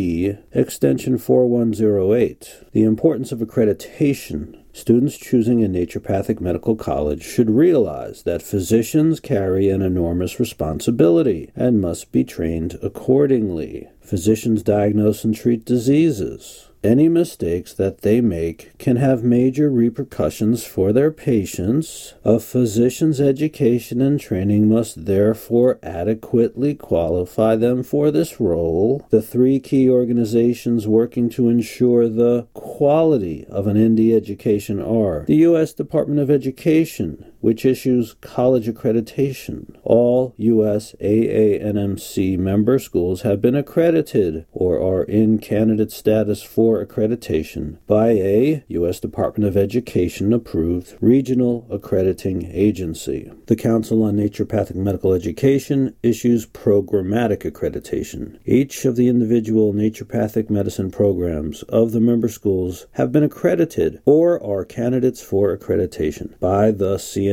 extension 4108. The importance of accreditation. Students choosing a naturopathic medical college should realize that physicians carry an enormous responsibility and must be trained accordingly. Physicians diagnose and treat diseases. Any mistakes that they make can have major repercussions for their patients. A physician's education and training must therefore adequately qualify them for this role. The three key organizations working to ensure the quality of an ND education are the U.S. Department of Education, which issues college accreditation. All U.S. AANMC member schools have been accredited or are in candidate status for accreditation by a U.S. Department of Education approved regional accrediting agency. The Council on Naturopathic Medical Education issues programmatic accreditation. Each of the individual naturopathic medicine programs of the member schools have been accredited or are candidates for accreditation by the CN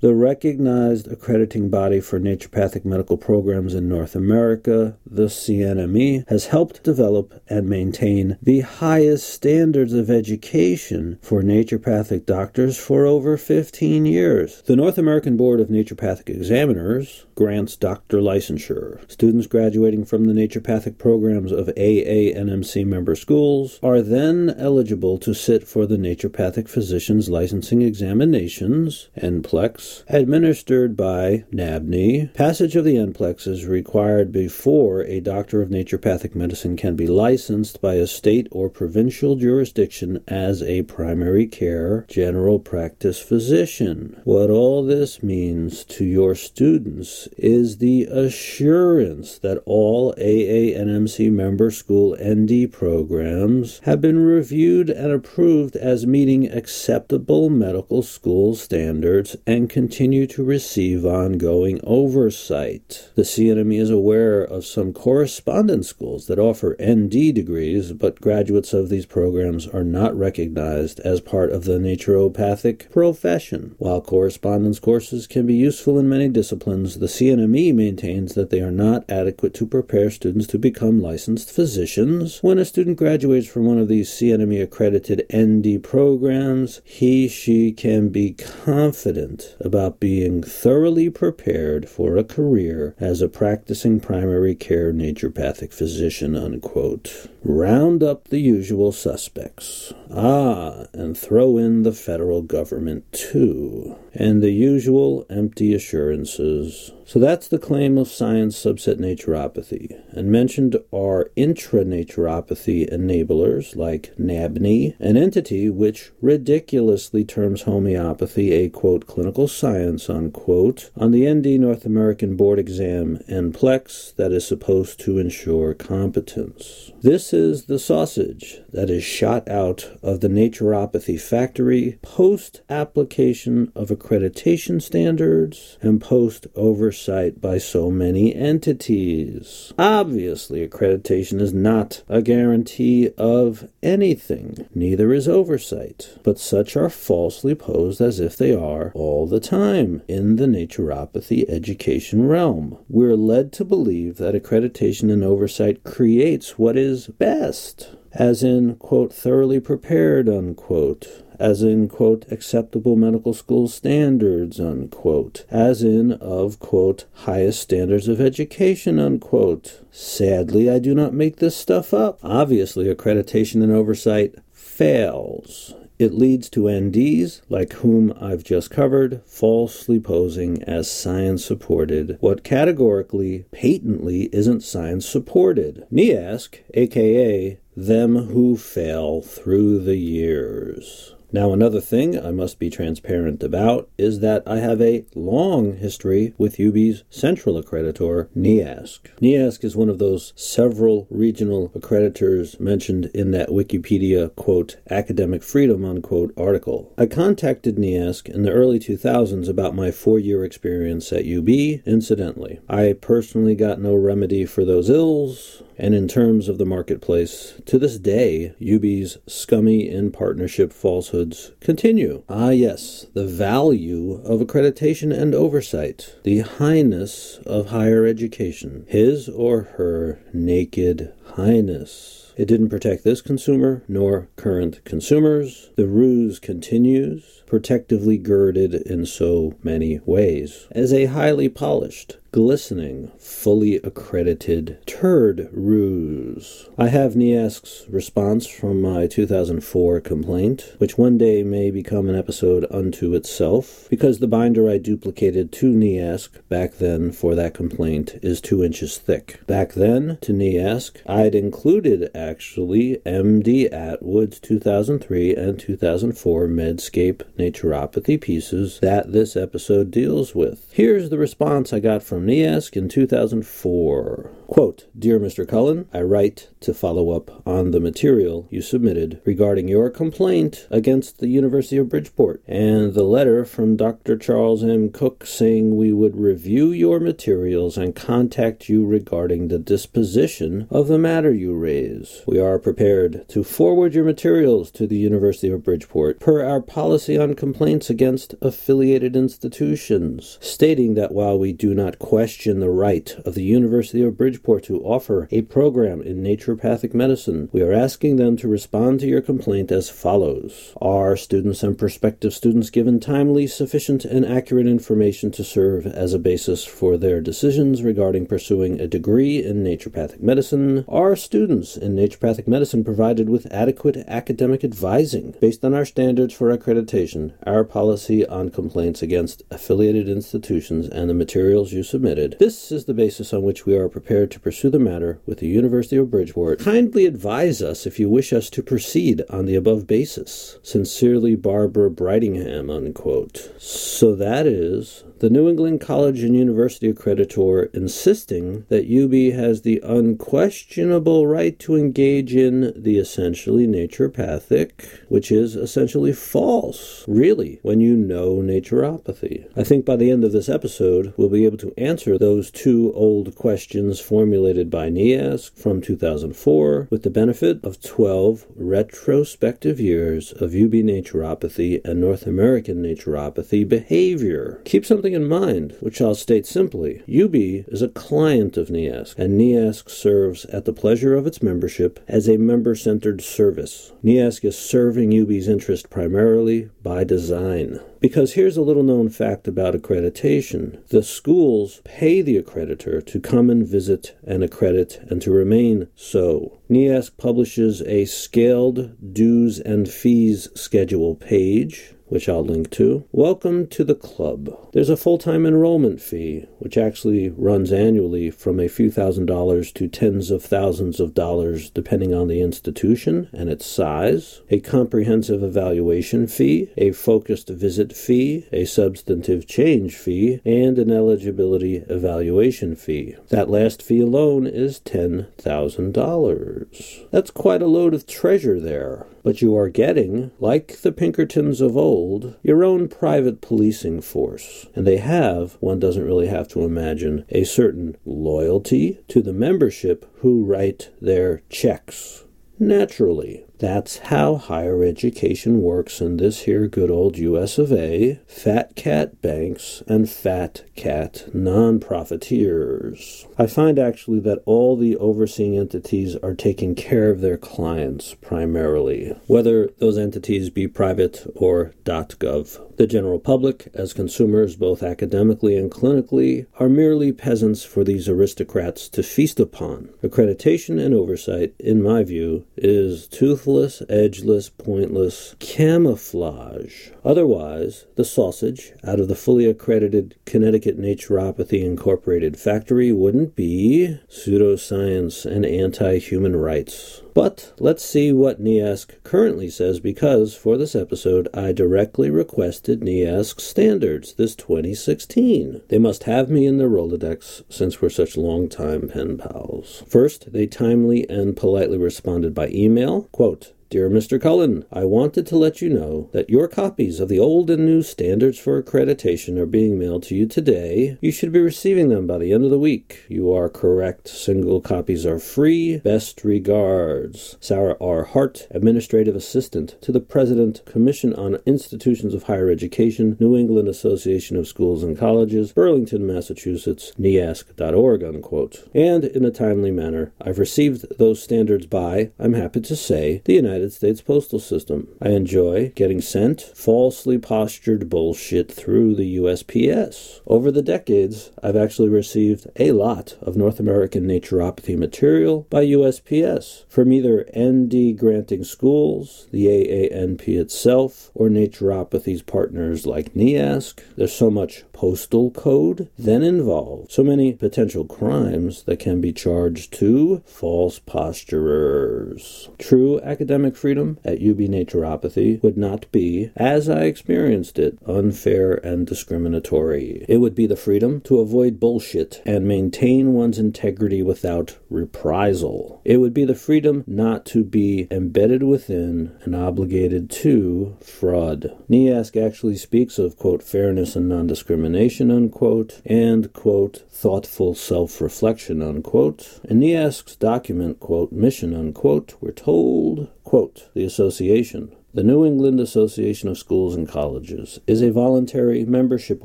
The recognized accrediting body for naturopathic medical programs in North America. The CNME has helped develop and maintain the highest standards of education for naturopathic doctors for over 15 years. The North American Board of Naturopathic Examiners grants doctor licensure. Students graduating from the naturopathic programs of AANMC member schools are then eligible to sit for the naturopathic physician's licensing examinations, NPLEX, administered by NABNE. Passage of the NPLEX is required before a doctor of naturopathic medicine can be licensed by a state or provincial jurisdiction as a primary care general practice physician. What all this means to your students is the assurance that all AANMC member school ND programs have been reviewed and approved as meeting acceptable medical school standards and continue to receive ongoing oversight. The CNME is aware of some correspondence schools that offer ND degrees, but graduates of these programs are not recognized as part of the naturopathic profession. While correspondence courses can be useful in many disciplines, the CNME maintains that they are not adequate to prepare students to become licensed physicians. When a student graduates from one of these CNME accredited ND programs, he she can be confident about being thoroughly prepared for a career as a practicing primary care naturopathic physician. Unquote. Round up the usual suspects. Ah, and throw in the federal government too. And the usual empty assurances so that's the claim of science subset naturopathy. And mentioned are intranaturopathy enablers like NABNE, an entity which ridiculously terms homeopathy a quote clinical science unquote on the ND North American board exam NPLEX that is supposed to ensure competence. This is the sausage that is shot out of the naturopathy factory post application of accreditation standards and post oversight by so many entities. Obviously, accreditation is not a guarantee of anything, neither is oversight, but such are falsely posed as if they are all the time in the naturopathy education realm. We're led to believe that accreditation and oversight creates what is best as in, quote, thoroughly prepared, unquote, as in, quote, acceptable medical school standards, unquote, as in, of, quote, highest standards of education, unquote. Sadly, I do not make this stuff up. Obviously, accreditation and oversight fails. It leads to NDs, like whom I've just covered, falsely posing as science supported what categorically, patently isn't science supported. NEASC, aka them who fail through the years. Now, another thing I must be transparent about is that I have a long history with UB's central accreditor, NEASC. NEASC is one of those several regional accreditors mentioned in that Wikipedia, quote, academic freedom, unquote, article. I contacted NEASC in the early 2000s about my four year experience at UB, incidentally. I personally got no remedy for those ills, and in terms of the marketplace, to this day, UB's scummy in partnership falsehoods continue. Ah, yes, the value of accreditation and oversight, the highness of higher education, his or her naked highness. It didn't protect this consumer nor current consumers. The ruse continues, protectively girded in so many ways. As a highly polished, glistening, fully accredited turd ruse. I have NEASC's response from my 2004 complaint, which one day may become an episode unto itself, because the binder I duplicated to NEASC back then for that complaint is two inches thick. Back then, to NEASC, I'd included actually MD Atwood's 2003 and 2004 Medscape naturopathy pieces that this episode deals with. Here's the response I got from NEASC in 2004. Quote, Dear Mr. Cullen, I write to follow up on the material you submitted regarding your complaint against the University of Bridgeport and the letter from Dr. Charles M. Cook saying we would review your materials and contact you regarding the disposition of the matter you raise. We are prepared to forward your materials to the University of Bridgeport per our policy on complaints against affiliated institutions, stating that while we do not question the right of the University of Bridgeport to offer a program in naturopathic medicine, we are asking them to respond to your complaint as follows. Are students and prospective students given timely, sufficient, and accurate information to serve as a basis for their decisions regarding pursuing a degree in naturopathic medicine? Are students in naturopathic medicine provided with adequate academic advising based on our standards for accreditation, our policy on complaints against affiliated institutions, and the materials you submitted? This is the basis on which we are prepared to pursue the matter with the University of Bridgeport. Kindly advise us if you wish us to proceed on the above basis. Sincerely, Barbara Brittingham, unquote. So that is the New England College and University accreditor insisting that UB has the unquestionable right to engage in the essentially naturopathic, which is essentially false, really, when you know naturopathy. I think by the end of this episode, we'll be able to answer those two old questions formulated by NEASC from 2004 with the benefit of 12 retrospective years of UB naturopathy and North American naturopathy behavior. Keep something something in mind, which I'll state simply. UB is a client of NEASC, and NEASC serves at the pleasure of its membership as a member centered service. NEASC is serving UB's interest primarily by design. Because here's a little known fact about accreditation the schools pay the accreditor to come and visit and accredit and to remain so. NEASC publishes a scaled dues and fees schedule page which I'll link to. Welcome to the club. There's a full time enrollment fee, which actually runs annually from a few thousand dollars to tens of thousands of dollars, depending on the institution and its size, a comprehensive evaluation fee, a focused visit fee, a substantive change fee, and an eligibility evaluation fee. That last fee alone is $10,000. That's quite a load of treasure there. But you are getting, like the Pinkertons of old, your own private policing force. And they have, one doesn't really have to imagine, a certain loyalty to the membership who write their checks. Naturally, that's how higher education works in this here good old US of A, fat cat banks and fat cat non-profiteers. I find actually that all the overseeing entities are taking care of their clients primarily, whether those entities be private or .gov. The general public, as consumers both academically and clinically, are merely peasants for these aristocrats to feast upon. Accreditation and oversight, in my view, is toothless, edgeless, pointless camouflage. Otherwise, the sausage out of the fully accredited Connecticut Naturopathy Incorporated factory wouldn't be pseudoscience and anti human rights. But let's see what NEASC currently says because for this episode I directly requested NEASC standards this 2016. They must have me in their Rolodex since we're such long-time pen pals. First, they timely and politely responded by email. Quote, Dear Mr. Cullen, I wanted to let you know that your copies of the old and new standards for accreditation are being mailed to you today. You should be receiving them by the end of the week. You are correct. Single copies are free. Best regards. Sarah R. Hart, Administrative Assistant to the President, Commission on Institutions of Higher Education, New England Association of Schools and Colleges, Burlington, Massachusetts, NEASC.org, unquote. And in a timely manner, I've received those standards by, I'm happy to say, the United United States postal system. I enjoy getting sent falsely postured bullshit through the USPS. Over the decades, I've actually received a lot of North American naturopathy material by USPS from either ND granting schools, the AANP itself, or naturopathy's partners like NEASC. There's so much postal code then involved, so many potential crimes that can be charged to false posturers. True academic academic freedom at UB Naturopathy would not be, as I experienced it, unfair and discriminatory. It would be the freedom to avoid bullshit and maintain one's integrity without reprisal. It would be the freedom not to be embedded within and obligated to fraud. NEASC actually speaks of, quote, fairness and non discrimination, unquote, and, quote, thoughtful self reflection, unquote. In NEASC's document, quote, mission, unquote, we're told, quote, the association the New England Association of Schools and Colleges is a voluntary membership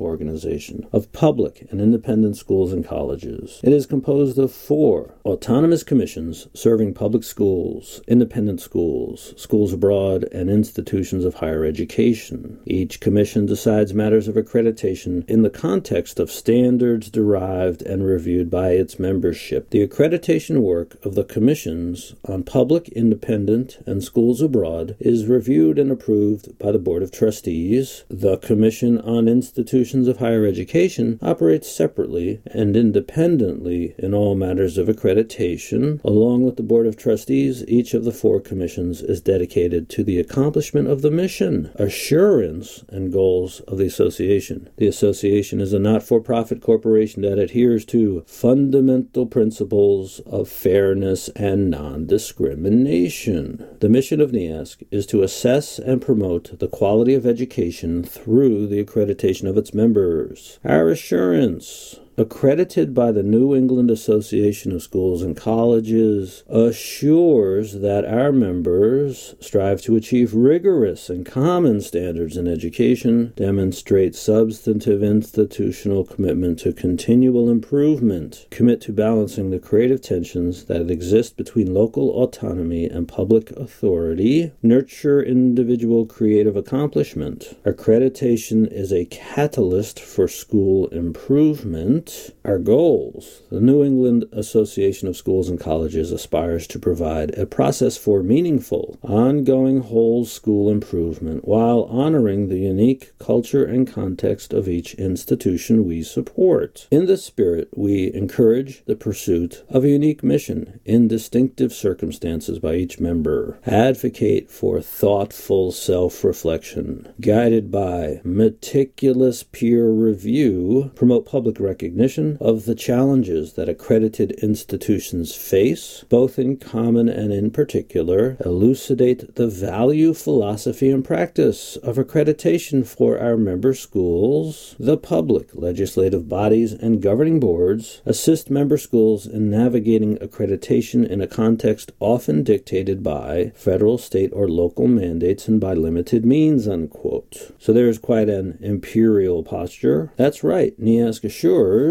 organization of public and independent schools and colleges. It is composed of four autonomous commissions serving public schools, independent schools, schools abroad, and institutions of higher education. Each commission decides matters of accreditation in the context of standards derived and reviewed by its membership. The accreditation work of the commissions on public, independent, and schools abroad is reviewed reviewed and approved by the Board of Trustees. The Commission on Institutions of Higher Education operates separately and independently in all matters of accreditation. Along with the Board of Trustees, each of the four commissions is dedicated to the accomplishment of the mission, assurance, and goals of the association. The association is a not for profit corporation that adheres to fundamental principles of fairness and non discrimination. The mission of NEASC is to assess assess and promote the quality of education through the accreditation of its members. Our assurance accredited by the New England Association of Schools and Colleges, assures that our members strive to achieve rigorous and common standards in education, demonstrate substantive institutional commitment to continual improvement, commit to balancing the creative tensions that exist between local autonomy and public authority, nurture individual creative accomplishment. Accreditation is a catalyst for school improvement our goals. The New England Association of Schools and Colleges aspires to provide a process for meaningful, ongoing whole school improvement while honoring the unique culture and context of each institution we support. In this spirit, we encourage the pursuit of a unique mission in distinctive circumstances by each member, advocate for thoughtful self reflection, guided by meticulous peer review, promote public recognition recognition of the challenges that accredited institutions face, both in common and in particular, elucidate the value, philosophy, and practice of accreditation for our member schools, the public, legislative bodies, and governing boards, assist member schools in navigating accreditation in a context often dictated by federal, state, or local mandates and by limited means, unquote. So there's quite an imperial posture. That's right, NEASC assures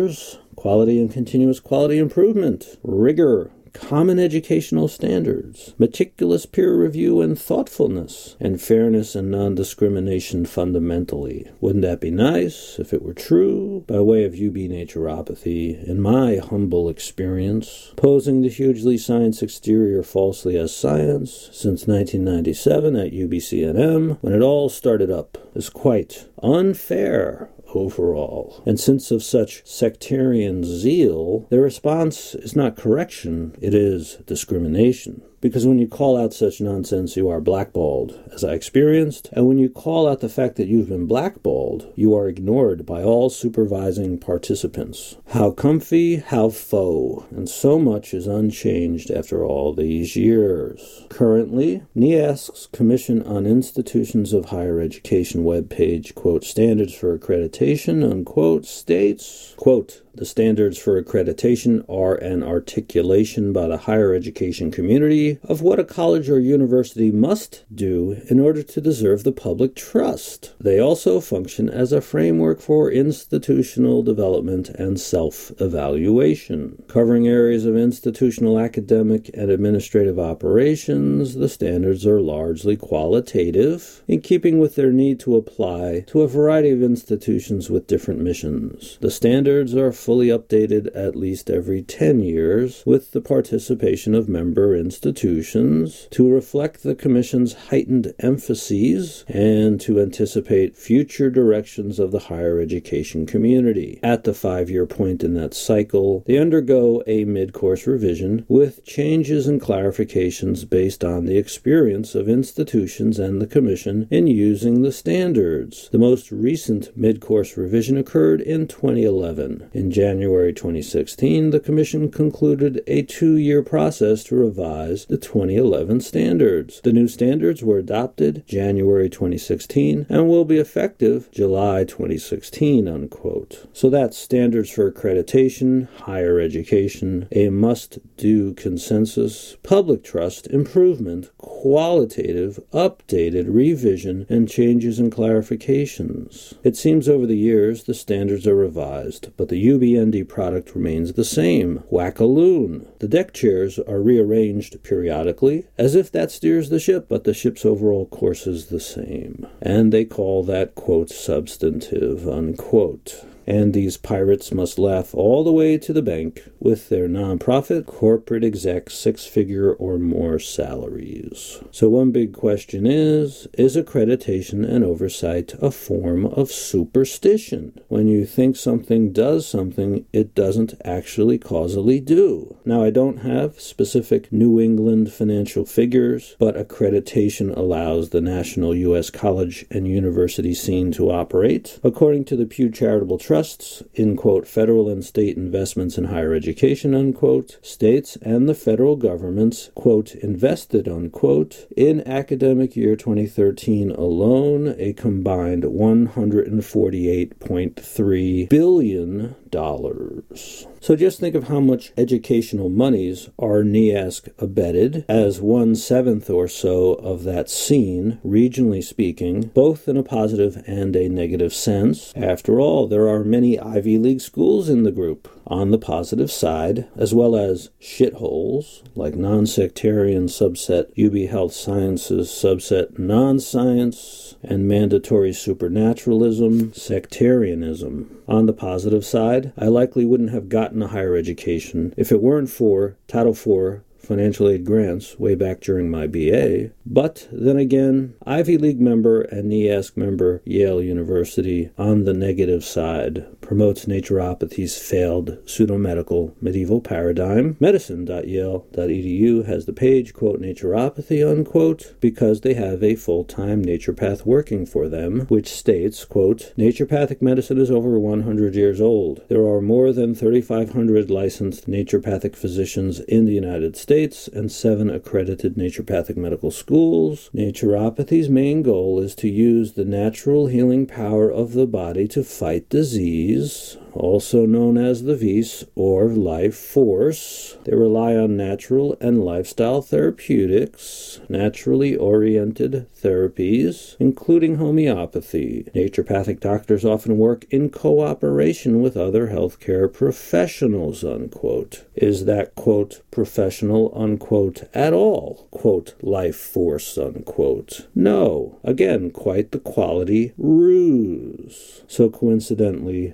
quality and continuous quality improvement, rigor, common educational standards, meticulous peer review and thoughtfulness, and fairness and non discrimination fundamentally. Wouldn't that be nice if it were true? By way of UB naturopathy, in my humble experience, posing the hugely science exterior falsely as science since 1997 at UBCNM, when it all started up, is quite unfair overall. And since of such sectarian zeal, their response is not correction, it is discrimination. Because when you call out such nonsense, you are blackballed, as I experienced. And when you call out the fact that you've been blackballed, you are ignored by all supervising participants. How comfy, how faux. And so much is unchanged after all these years. Currently, NEASC's Commission on Institutions of Higher Education webpage, quote, standards for accreditation, unquote, states, quote, the standards for accreditation are an articulation by the higher education community of what a college or university must do in order to deserve the public trust. They also function as a framework for institutional development and self evaluation. Covering areas of institutional academic and administrative operations, the standards are largely qualitative, in keeping with their need to apply to a variety of institutions with different missions. The standards are fully updated at least every 10 years with the participation of member institutions to reflect the Commission's heightened emphases and to anticipate future directions of the higher education community. At the five year point in that cycle, they undergo a mid course revision with changes and clarifications based on the experience of institutions and the Commission in using the standards. The most recent mid course revision occurred in 2011. In January 2016, the Commission concluded a two year process to revise the 2011 standards. The new standards were adopted January 2016 and will be effective July 2016. Unquote. So that's standards for accreditation, higher education, a must do consensus, public trust, improvement, qualitative, updated, revision, and changes and clarifications. It seems over the years the standards are revised, but the UBND product remains the same. Wackaloon. The deck chairs are rearranged periodically, as if that steers the ship, but the ship's overall course is the same. And they call that, quote, substantive, unquote and these pirates must laugh all the way to the bank with their nonprofit corporate exec six figure or more salaries. So, one big question is Is accreditation and oversight a form of superstition? When you think something does something, it doesn't actually causally do. Now, I don't have specific New England financial figures, but accreditation allows the national U.S. college and university scene to operate. According to the Pew Charitable Trust, trusts in quote federal and state investments in higher education unquote states and the federal governments quote invested unquote in academic year 2013 alone a combined 148.3 billion dollars so just think of how much educational monies are NEASC abetted as one seventh or so of that scene, regionally speaking, both in a positive and a negative sense. After all, there are many Ivy League schools in the group on the positive side, as well as shitholes like non sectarian subset UB Health Sciences subset non science and mandatory supernaturalism, sectarianism. On the positive side, I likely wouldn't have gotten a higher education if it weren't for Title IV financial aid grants way back during my BA. But then again, Ivy League member and NEASC member Yale University on the negative side promotes naturopathy's failed pseudomedical medieval paradigm. Medicine.yale.edu has the page, quote, naturopathy, unquote, because they have a full-time naturopath working for them, which states, quote, naturopathic medicine is over 100 years old. There are more than 3,500 licensed naturopathic physicians in the United States States and seven accredited naturopathic medical schools. Naturopathy's main goal is to use the natural healing power of the body to fight disease, also known as the vis or life force. They rely on natural and lifestyle therapeutics, naturally oriented therapies, including homeopathy. Naturopathic doctors often work in cooperation with other healthcare professionals, unquote. Is that, quote, professional, unquote, at all, quote, life force, unquote? No. Again, quite the quality ruse. So coincidentally,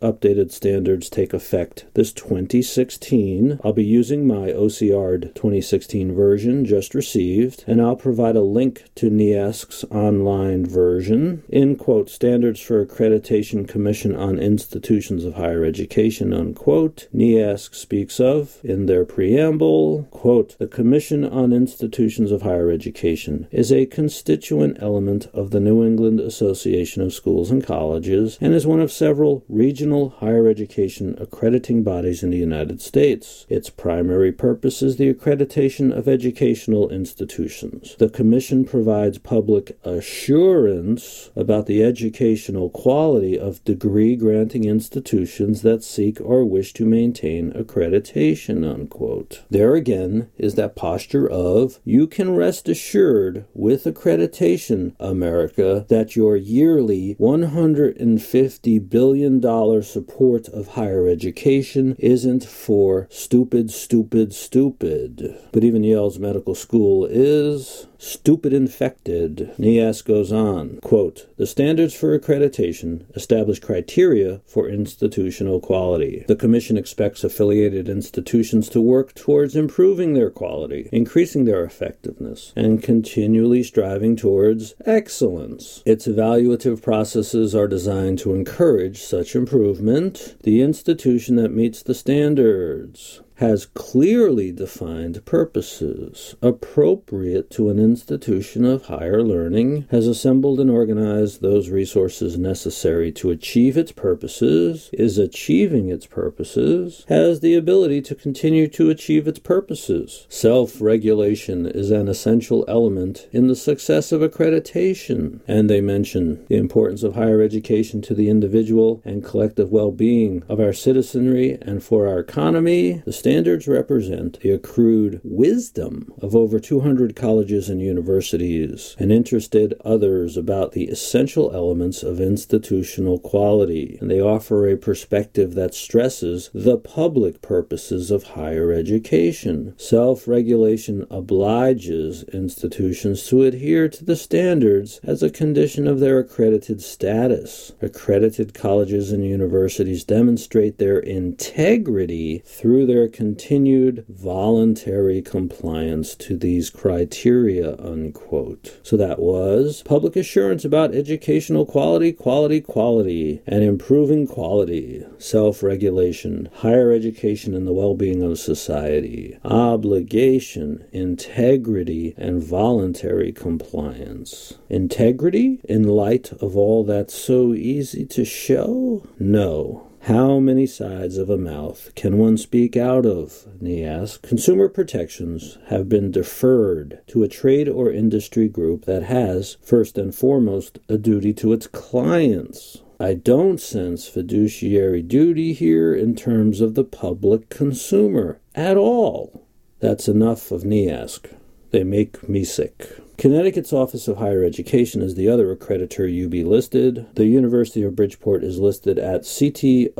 Updated standards take effect this 2016. I'll be using my OCR 2016 version just received, and I'll provide a link to NEASC's online version. In quote, Standards for Accreditation Commission on Institutions of Higher Education, unquote, NEASC speaks of in their preamble, quote, The Commission on Institutions of Higher Education is a constituent element of the New England Association of Schools and Colleges and is one of several regional regional higher education accrediting bodies in the United States. Its primary purpose is the accreditation of educational institutions. The Commission provides public assurance about the educational quality of degree granting institutions that seek or wish to maintain accreditation. Unquote. There again is that posture of you can rest assured with accreditation, America, that your yearly $150 billion support of higher education isn't for stupid, stupid, stupid. But even Yale's medical school is stupid infected. NEASC goes on, quote, The standards for accreditation establish criteria for institutional quality. The Commission expects affiliated institutions to work towards improving their quality, increasing their effectiveness, and continually striving towards excellence. Its evaluative processes are designed to encourage such improvement. The institution that meets the standards has clearly defined purposes appropriate to an institution of higher learning, has assembled and organized those resources necessary to achieve its purposes, is achieving its purposes, has the ability to continue to achieve its purposes. Self regulation is an essential element in the success of accreditation, and they mention the importance of higher education to the individual and collective well being of our citizenry and for our economy. The standards represent the accrued wisdom of over 200 colleges and universities and interested others about the essential elements of institutional quality, and they offer a perspective that stresses the public purposes of higher education. Self regulation obliges institutions to adhere to the standards as a condition of their accredited status. Accredited colleges and universities demonstrate their integrity through their continued voluntary compliance to these criteria, unquote. So that was public assurance about educational quality, quality, quality, and improving quality, self regulation, higher education, and the well being of society, obligation, integrity, and voluntary compliance. Integrity in light of all that's so easy to show? No. How many sides of a mouth can one speak out of? He asked. Consumer protections have been deferred to a trade or industry group that has, first and foremost, a duty to its clients. I don't sense fiduciary duty here in terms of the public consumer at all. That's enough of NEASC. They make me sick. Connecticut's Office of Higher Education is the other accreditor UB listed. The University of Bridgeport is listed at ctohe.org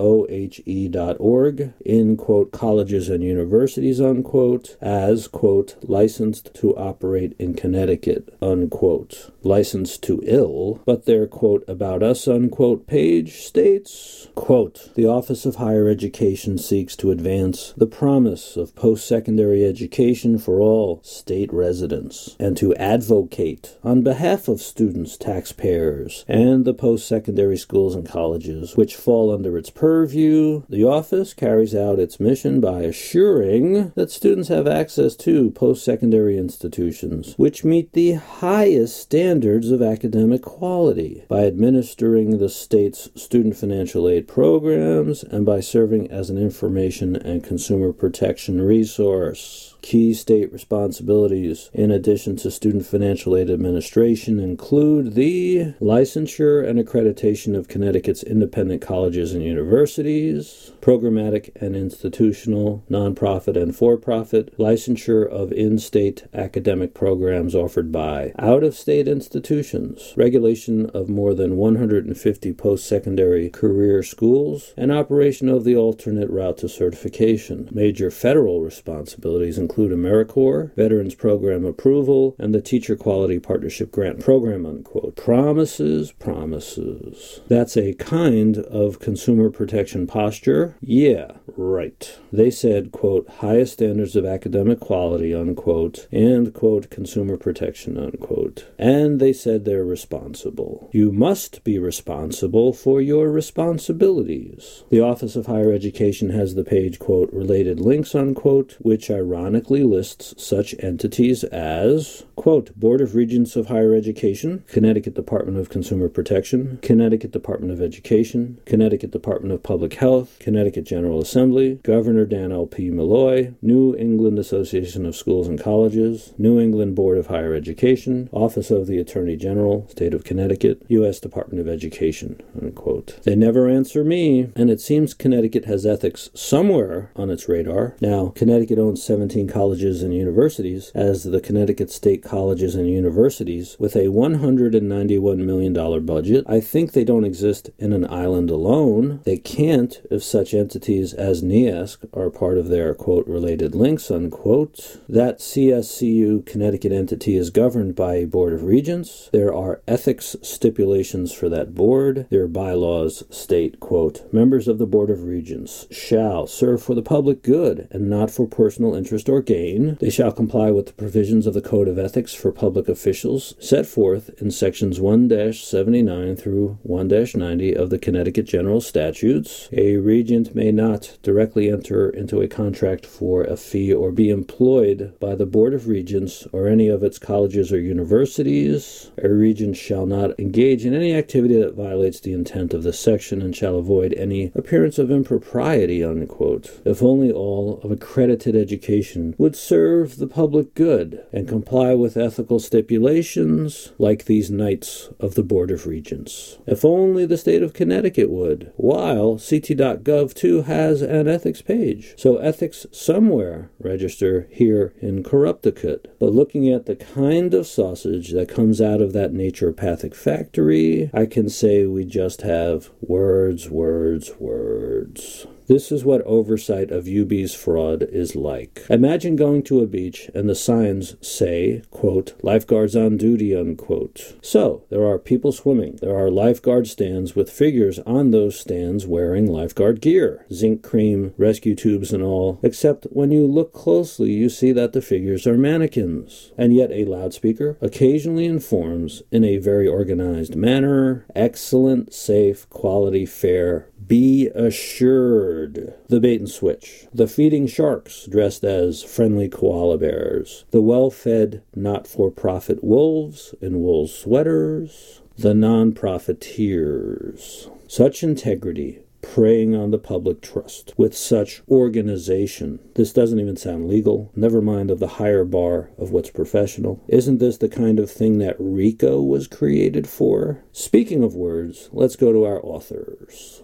in quote colleges and universities unquote as quote licensed to operate in Connecticut unquote licensed to ill, but their quote about us unquote page states quote the Office of Higher Education seeks to advance the promise of post-secondary education for all state residents and to advocate advocate on behalf of students, taxpayers, and the post secondary schools and colleges which fall under its purview. The office carries out its mission by assuring that students have access to post secondary institutions which meet the highest standards of academic quality by administering the state's student financial aid programs and by serving as an information and consumer protection resource. Key state responsibilities, in addition to student financial aid administration, include the licensure and accreditation of Connecticut's independent colleges and universities, programmatic and institutional, nonprofit and for profit, licensure of in state academic programs offered by out of state institutions, regulation of more than 150 post secondary career schools, and operation of the alternate route to certification. Major federal responsibilities include AmeriCorps, Veterans Program Approval, and the Teacher Quality Partnership Grant Program, unquote. Promises, promises. That's a kind of consumer protection posture. Yeah, right. They said, quote, highest standards of academic quality, unquote, and, quote, consumer protection, unquote. And they said they're responsible. You must be responsible for your responsibilities. The Office of Higher Education has the page, quote, related links, unquote, which ironically lists such entities as, quote, Board of Regents of Higher Education, Connecticut Department of Consumer Protection, Connecticut Department of Education, Connecticut Department of Public Health, Connecticut General Assembly, Governor Dannel P. Malloy, New England Association of Schools and Colleges, New England Board of Higher Education, Office of the Attorney General, State of Connecticut, U.S. Department of Education, unquote. They never answer me, and it seems Connecticut has ethics somewhere on its radar. Now, Connecticut owns 17 colleges and universities as the Connecticut State Colleges and Universities with a $191 million budget. I think they don't exist in an island alone. They can't if such entities as as NEASC are part of their quote related links unquote. That CSCU Connecticut entity is governed by a board of regents. There are ethics stipulations for that board. Their bylaws state quote members of the board of regents shall serve for the public good and not for personal interest or gain. They shall comply with the provisions of the code of ethics for public officials set forth in sections 1-79 through 1-90 of the Connecticut General Statutes. A regent may not directly enter into a contract for a fee or be employed by the Board of Regents or any of its colleges or universities. A regent shall not engage in any activity that violates the intent of this section and shall avoid any appearance of impropriety, unquote, if only all of accredited education would serve the public good and comply with ethical stipulations like these knights of the Board of Regents. If only the state of Connecticut would, while CT.gov too has an ethics page. So ethics somewhere register here in Corrupticut. But looking at the kind of sausage that comes out of that naturopathic factory, I can say we just have words, words, words. This is what oversight of UB's fraud is like. Imagine going to a beach and the signs say, quote, lifeguards on duty, unquote. So, there are people swimming. There are lifeguard stands with figures on those stands wearing lifeguard gear, zinc cream, rescue tubes, and all. Except when you look closely, you see that the figures are mannequins. And yet, a loudspeaker occasionally informs in a very organized manner excellent, safe, quality, fair, be assured. The bait and switch. The feeding sharks dressed as friendly koala bears. The well fed, not for profit wolves in wool sweaters. The non profiteers. Such integrity, preying on the public trust with such organization. This doesn't even sound legal, never mind of the higher bar of what's professional. Isn't this the kind of thing that RICO was created for? Speaking of words, let's go to our authors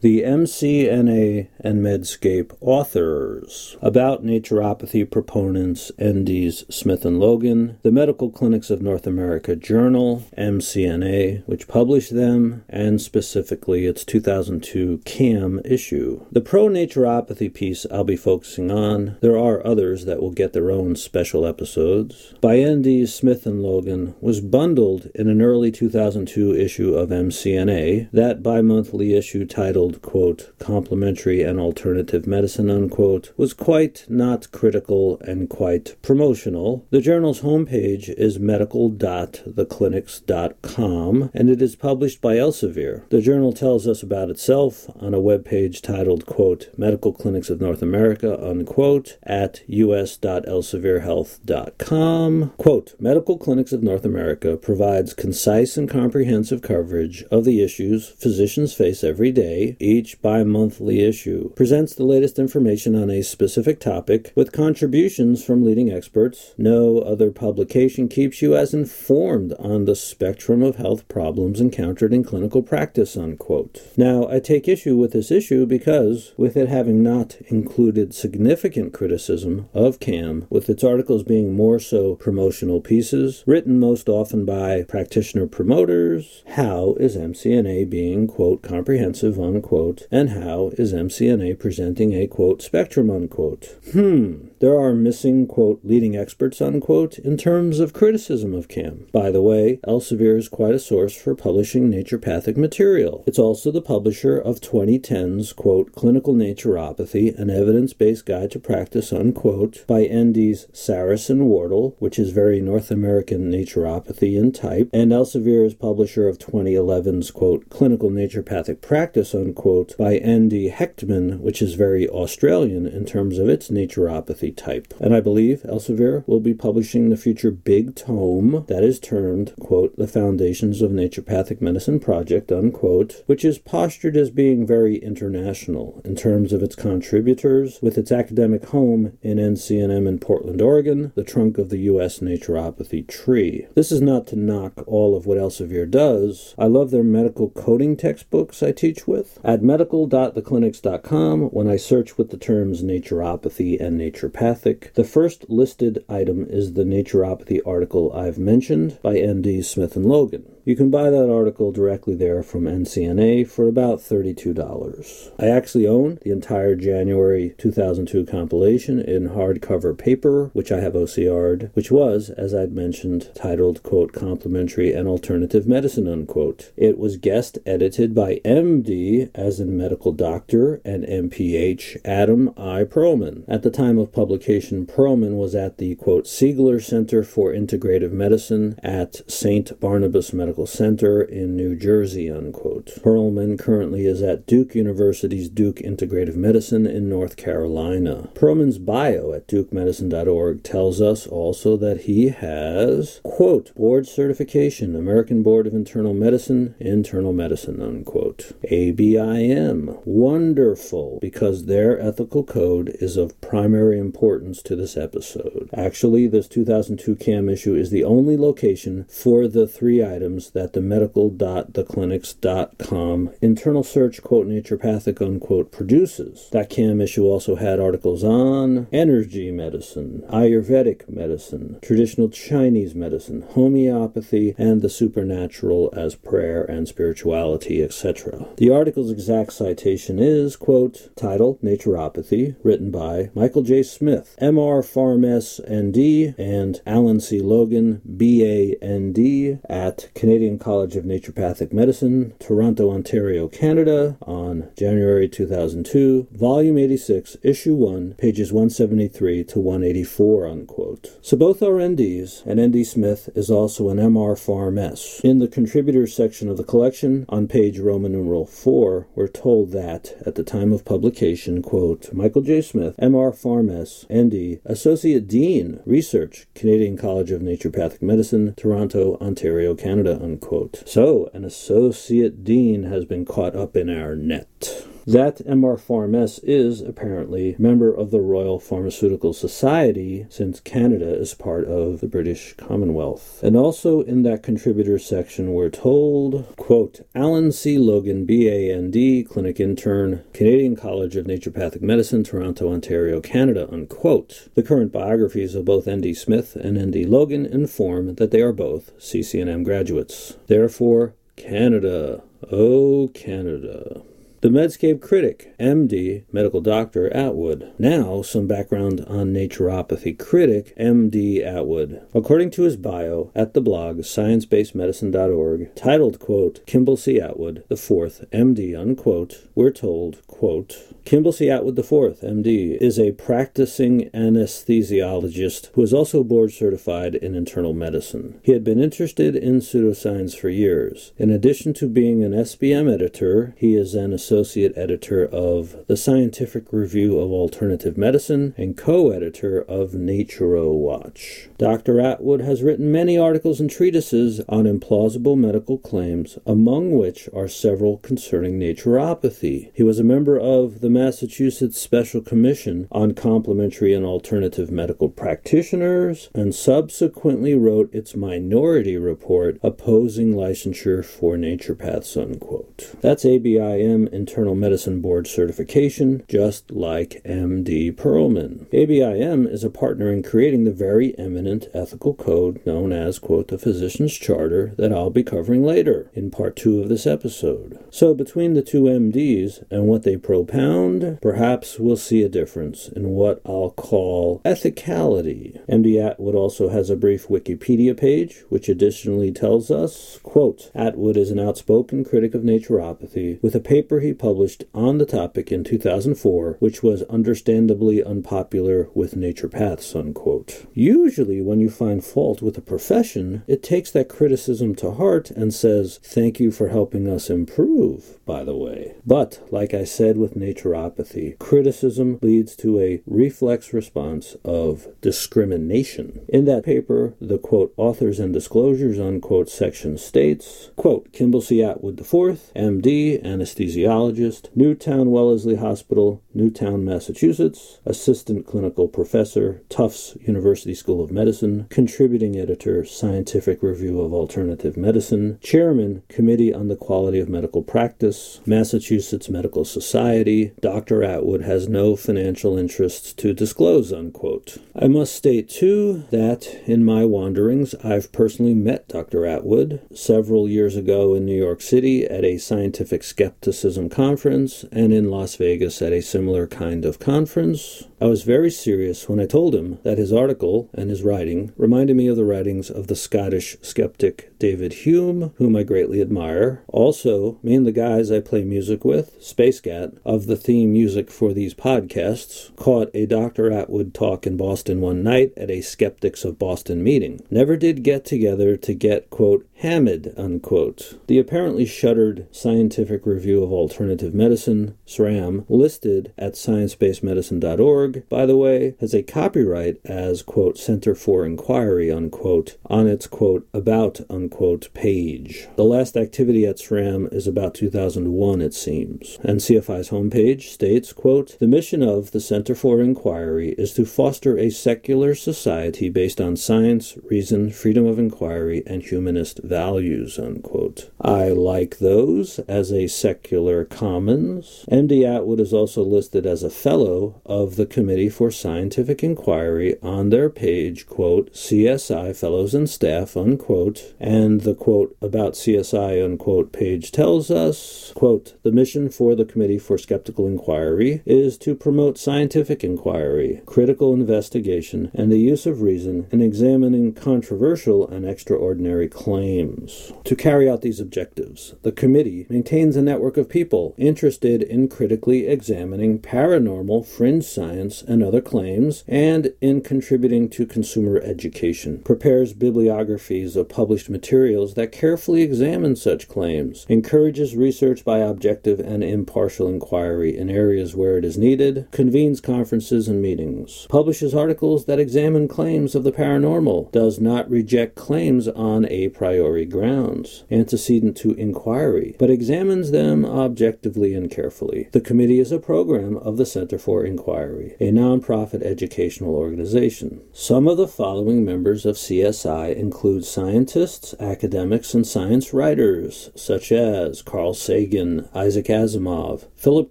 the MCNA and Medscape authors, about naturopathy proponents ND's Smith and Logan, the Medical Clinics of North America Journal, MCNA, which published them, and specifically its 2002 CAM issue. The pro naturopathy piece I'll be focusing on. There are others that will get their own special episodes. By ND's Smith and Logan was bundled in an early 2002 issue of MCNA, that bi monthly issue titled titled, quote, Complementary and Alternative Medicine, unquote, was quite not critical and quite promotional. The journal's homepage is medical.theclinics.com, and it is published by Elsevier. The journal tells us about itself on a web page titled, quote, Medical Clinics of North America, unquote, at us.elsevierhealth.com. Quote, Medical Clinics of North America provides concise and comprehensive coverage of the issues physicians face every day, each bi monthly issue presents the latest information on a specific topic with contributions from leading experts. No other publication keeps you as informed on the spectrum of health problems encountered in clinical practice. Unquote. Now, I take issue with this issue because, with it having not included significant criticism of CAM, with its articles being more so promotional pieces, written most often by practitioner promoters, how is MCNA being, quote, comprehensive, unquote? Unquote, and how is MCNA presenting a quote spectrum unquote? Hmm, there are missing quote leading experts unquote in terms of criticism of CAM. By the way, Elsevier is quite a source for publishing naturopathic material. It's also the publisher of 2010's quote Clinical Naturopathy, an evidence-based guide to practice unquote by ND's Sarris and Wardle, which is very North American naturopathy in type, and Elsevier is publisher of 2011's quote Clinical Naturopathic Practice unquote quote, by ND Hechtman, which is very Australian in terms of its naturopathy type. And I believe Elsevier will be publishing the future big tome that is termed, quote, The Foundations of Naturopathic Medicine Project, unquote, which is postured as being very international in terms of its contributors, with its academic home in NCNM in Portland, Oregon, the trunk of the U.S. naturopathy tree. This is not to knock all of what Elsevier does. I love their medical coding textbooks I teach with. At medical.theclinics.com, when I search with the terms naturopathy and naturopathic, the first listed item is the naturopathy article I've mentioned by ND Smith and Logan. You can buy that article directly there from MCNA for about $32. I actually own the entire January 2002 compilation in hardcover paper, which I have OCR'd, which was, as I'd mentioned, titled, quote, Complementary and Alternative Medicine, unquote. It was guest edited by MD, as in medical doctor, and MPH, Adam I. Perlman. At the time of publication, Perlman was at the, quote, Siegler Center for Integrative Medicine at St. Barnabas Medical Center in New Jersey, unquote. Perlman currently is at Duke University's Duke Integrative Medicine in North Carolina. Perlman's bio at dukemedicine.org tells us also that he has, quote, board certification, American Board of Internal Medicine, internal medicine, unquote. ABIM, wonderful, because their ethical code is of primary importance to this episode. Actually, this 2002 CAM issue is the only location for the three items that the medical.theclinics.com internal search, quote, naturopathic, unquote, produces. That CAM issue also had articles on energy medicine, Ayurvedic medicine, traditional Chinese medicine, homeopathy, and the supernatural as prayer and spirituality, etc. The article's exact citation is, quote, title, Naturopathy, written by Michael J. Smith, MR PharmS ND, and Alan C. Logan, B.A.N.D. at Canadian College of Naturopathic Medicine, Toronto, Ontario, Canada, on January 2002, Volume 86, Issue 1, pages 173 to 184, unquote. So both are NDs, and ND Smith is also an MR PharmS. In the contributors section of the collection, on page Roman numeral 4, we're told that, at the time of publication, quote, Michael J. Smith, MR PharmS, ND, Associate Dean, Research, Canadian College of Naturopathic Medicine, Toronto, Ontario, Canada, unquote. So, an Associate Dean has been caught up in our net. That MR PharmS is apparently member of the Royal Pharmaceutical Society since Canada is part of the British Commonwealth. And also in that contributor section we're told, quote, Alan C. Logan, BAND, clinic intern, Canadian College of Naturopathic Medicine, Toronto, Ontario, Canada, unquote. The current biographies of both ND Smith and ND Logan inform that they are both CCNM graduates. Therefore, Canada. Oh, Canada. The Medscape Critic, MD, medical doctor Atwood. Now, some background on naturopathy critic MD Atwood. According to his bio at the blog sciencebasedmedicine.org, titled, quote, Kimball C. Atwood, the fourth, MD, unquote, we're told, quote, Kimball C. Atwood IV, MD, is a practicing anesthesiologist who is also board certified in internal medicine. He had been interested in pseudoscience for years. In addition to being an SBM editor, he is an editor of the Scientific Review of Alternative Medicine and co editor of Naturo Watch. Dr. Atwood has written many articles and treatises on implausible medical claims, among which are several concerning naturopathy. He was a member of the Massachusetts Special Commission on Complementary and Alternative Medical Practitioners and subsequently wrote its minority report opposing licensure for naturopaths. Unquote. That's ABIM Internal Medicine Board certification, just like MD Perlman. ABIM is a partner in creating the very eminent ethical code known as, quote, the Physician's Charter that I'll be covering later in part two of this episode. So, between the two MDs and what they propound, perhaps we'll see a difference in what I'll call ethicality. MD Atwood also has a brief Wikipedia page, which additionally tells us, quote, Atwood is an outspoken critic of naturopathy with a paper he published on the topic in 2004, which was understandably unpopular with naturopaths, unquote. Usually, when you find fault with a profession, it takes that criticism to heart and says, Thank you for helping us improve, by the way. But, like I said with naturopathy, criticism leads to a reflex response of discrimination. In that paper, the quote, authors and disclosures, unquote, section states, quote, Kimball C. Atwood IV, MD, anesthesiologist Newton Wellesley Hospital, Newton, Massachusetts, assistant clinical professor, Tufts University School of Medicine, contributing editor, Scientific Review of Alternative Medicine, chairman, Committee on the Quality of Medical Practice, Massachusetts Medical Society. Dr. Atwood has no financial interests to disclose, unquote. I must state, too, that in my wanderings, I've personally met Dr. Atwood several years ago in New York City at a scientific skepticism conference and in Las Vegas at a similar kind of conference. I was very serious when I told him that his article and his writing reminded me of the writings of the Scottish skeptic David Hume, whom I greatly admire. Also, me and the guys I play music with, Spacegat, of the theme music for these podcasts, caught a Dr. Atwood talk in Boston one night at a Skeptics of Boston meeting. Never did get together to get, quote, Hamid, unquote. The apparently shuttered Scientific Review of Alternative Medicine, SRAM, listed at sciencebasedmedicine.org, by the way, has a copyright as, quote, Center for Inquiry, unquote, on its, quote, about, unquote, page. The last activity at SRAM is about 2001, it seems. And CFI's homepage states, quote, The mission of the Center for Inquiry is to foster a secular society based on science, reason, freedom of inquiry, and humanist values, unquote. I like those as a secular commons. MD Atwood is also listed as a fellow of the Committee for Scientific Inquiry on their page, quote, CSI Fellows and Staff, unquote, and the quote about CSI, unquote, page tells us, quote, the mission for the Committee for Skeptical Inquiry is to promote scientific inquiry, critical investigation, and the use of reason in examining controversial and extraordinary claims To carry out these objectives, the committee maintains a network of people interested in critically examining paranormal, fringe science, and other claims, and in contributing to consumer education, prepares bibliographies of published materials that carefully examine such claims, encourages research by objective and impartial inquiry in areas where it is needed, convenes conferences and meetings, publishes articles that examine claims of the paranormal, does not reject claims on a priori grounds, antecedent to inquiry, but examines them objectively and carefully. The committee is a program of the Center for Inquiry, a nonprofit educational organization. Some of the following members of CSI include scientists, academics, and science writers, such as Carl Sagan, Isaac Asimov, Philip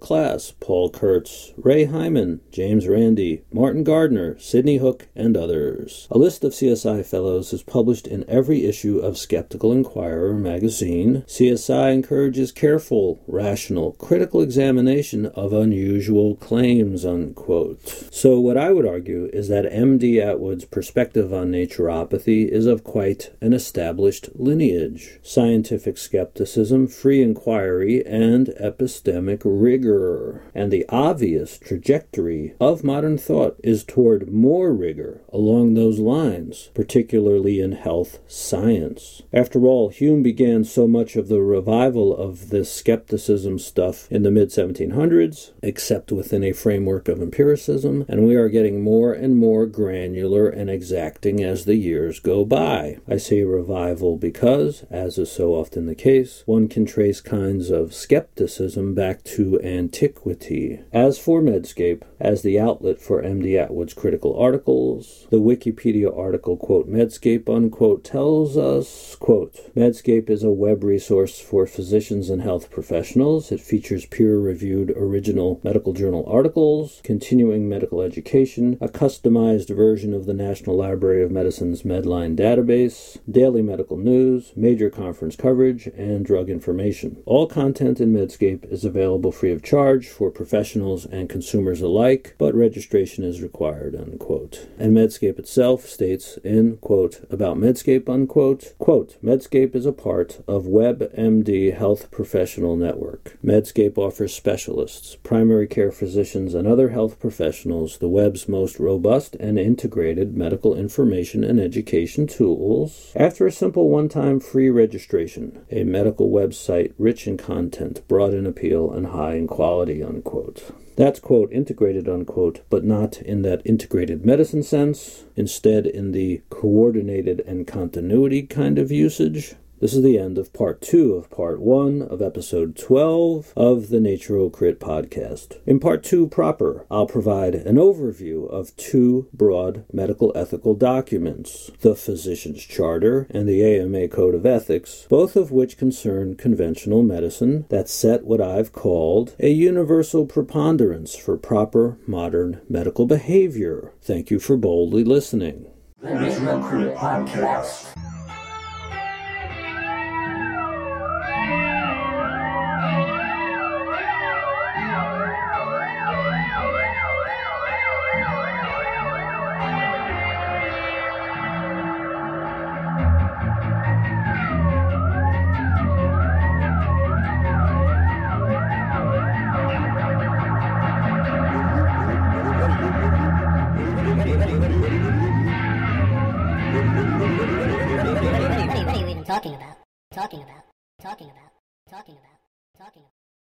Klass, Paul Kurtz, Ray Hyman, James Randi, Martin Gardner, Sidney Hook, and others. A list of CSI Fellows is published in every issue of Skeptical Inquirer magazine, CSI encourages careful, rational, critical examination of unusual claims, unquote. So, what I would argue is that M.D. Atwood's perspective on naturopathy is of quite an established lineage scientific skepticism, free inquiry, and epistemic rigor. And the obvious trajectory of modern thought is toward more rigor along those lines, particularly in health science. After all, Hume began so much of the revival of this skepticism stuff in the mid 1700s, except within a framework of empiricism, and we are getting more and more granular and exacting as the years go by. I say revival because, as is so often the case, one can trace kinds of skepticism back to antiquity. As for Medscape, as the outlet for M.D. Atwood's critical articles, the Wikipedia article, quote, Medscape, unquote, tells us, quote, Medscape is a web resource for physicians and health professionals. It features peer-reviewed original medical journal articles, continuing medical education, a customized version of the National Library of Medicine's Medline database, daily medical news, major conference coverage, and drug information. All content in Medscape is available free of charge for professionals and consumers alike, but registration is required, unquote. And Medscape itself states in, quote, about Medscape, unquote, quote, Medscape is a part of WebMD Health Professional Network. Medscape offers specialists, primary care physicians, and other health professionals the web's most robust and integrated medical information and education tools. After a simple one time free registration, a medical website rich in content, broad in appeal, and high quality. Unquote. That's, quote, integrated, unquote, but not in that integrated medicine sense, instead, in the coordinated and continuity kind of usage. This is the end of part two of part one of episode 12 of the Naturocrit podcast. In part two proper, I'll provide an overview of two broad medical ethical documents the Physician's Charter and the AMA Code of Ethics, both of which concern conventional medicine that set what I've called a universal preponderance for proper modern medical behavior. Thank you for boldly listening. The Naturocrit Podcast.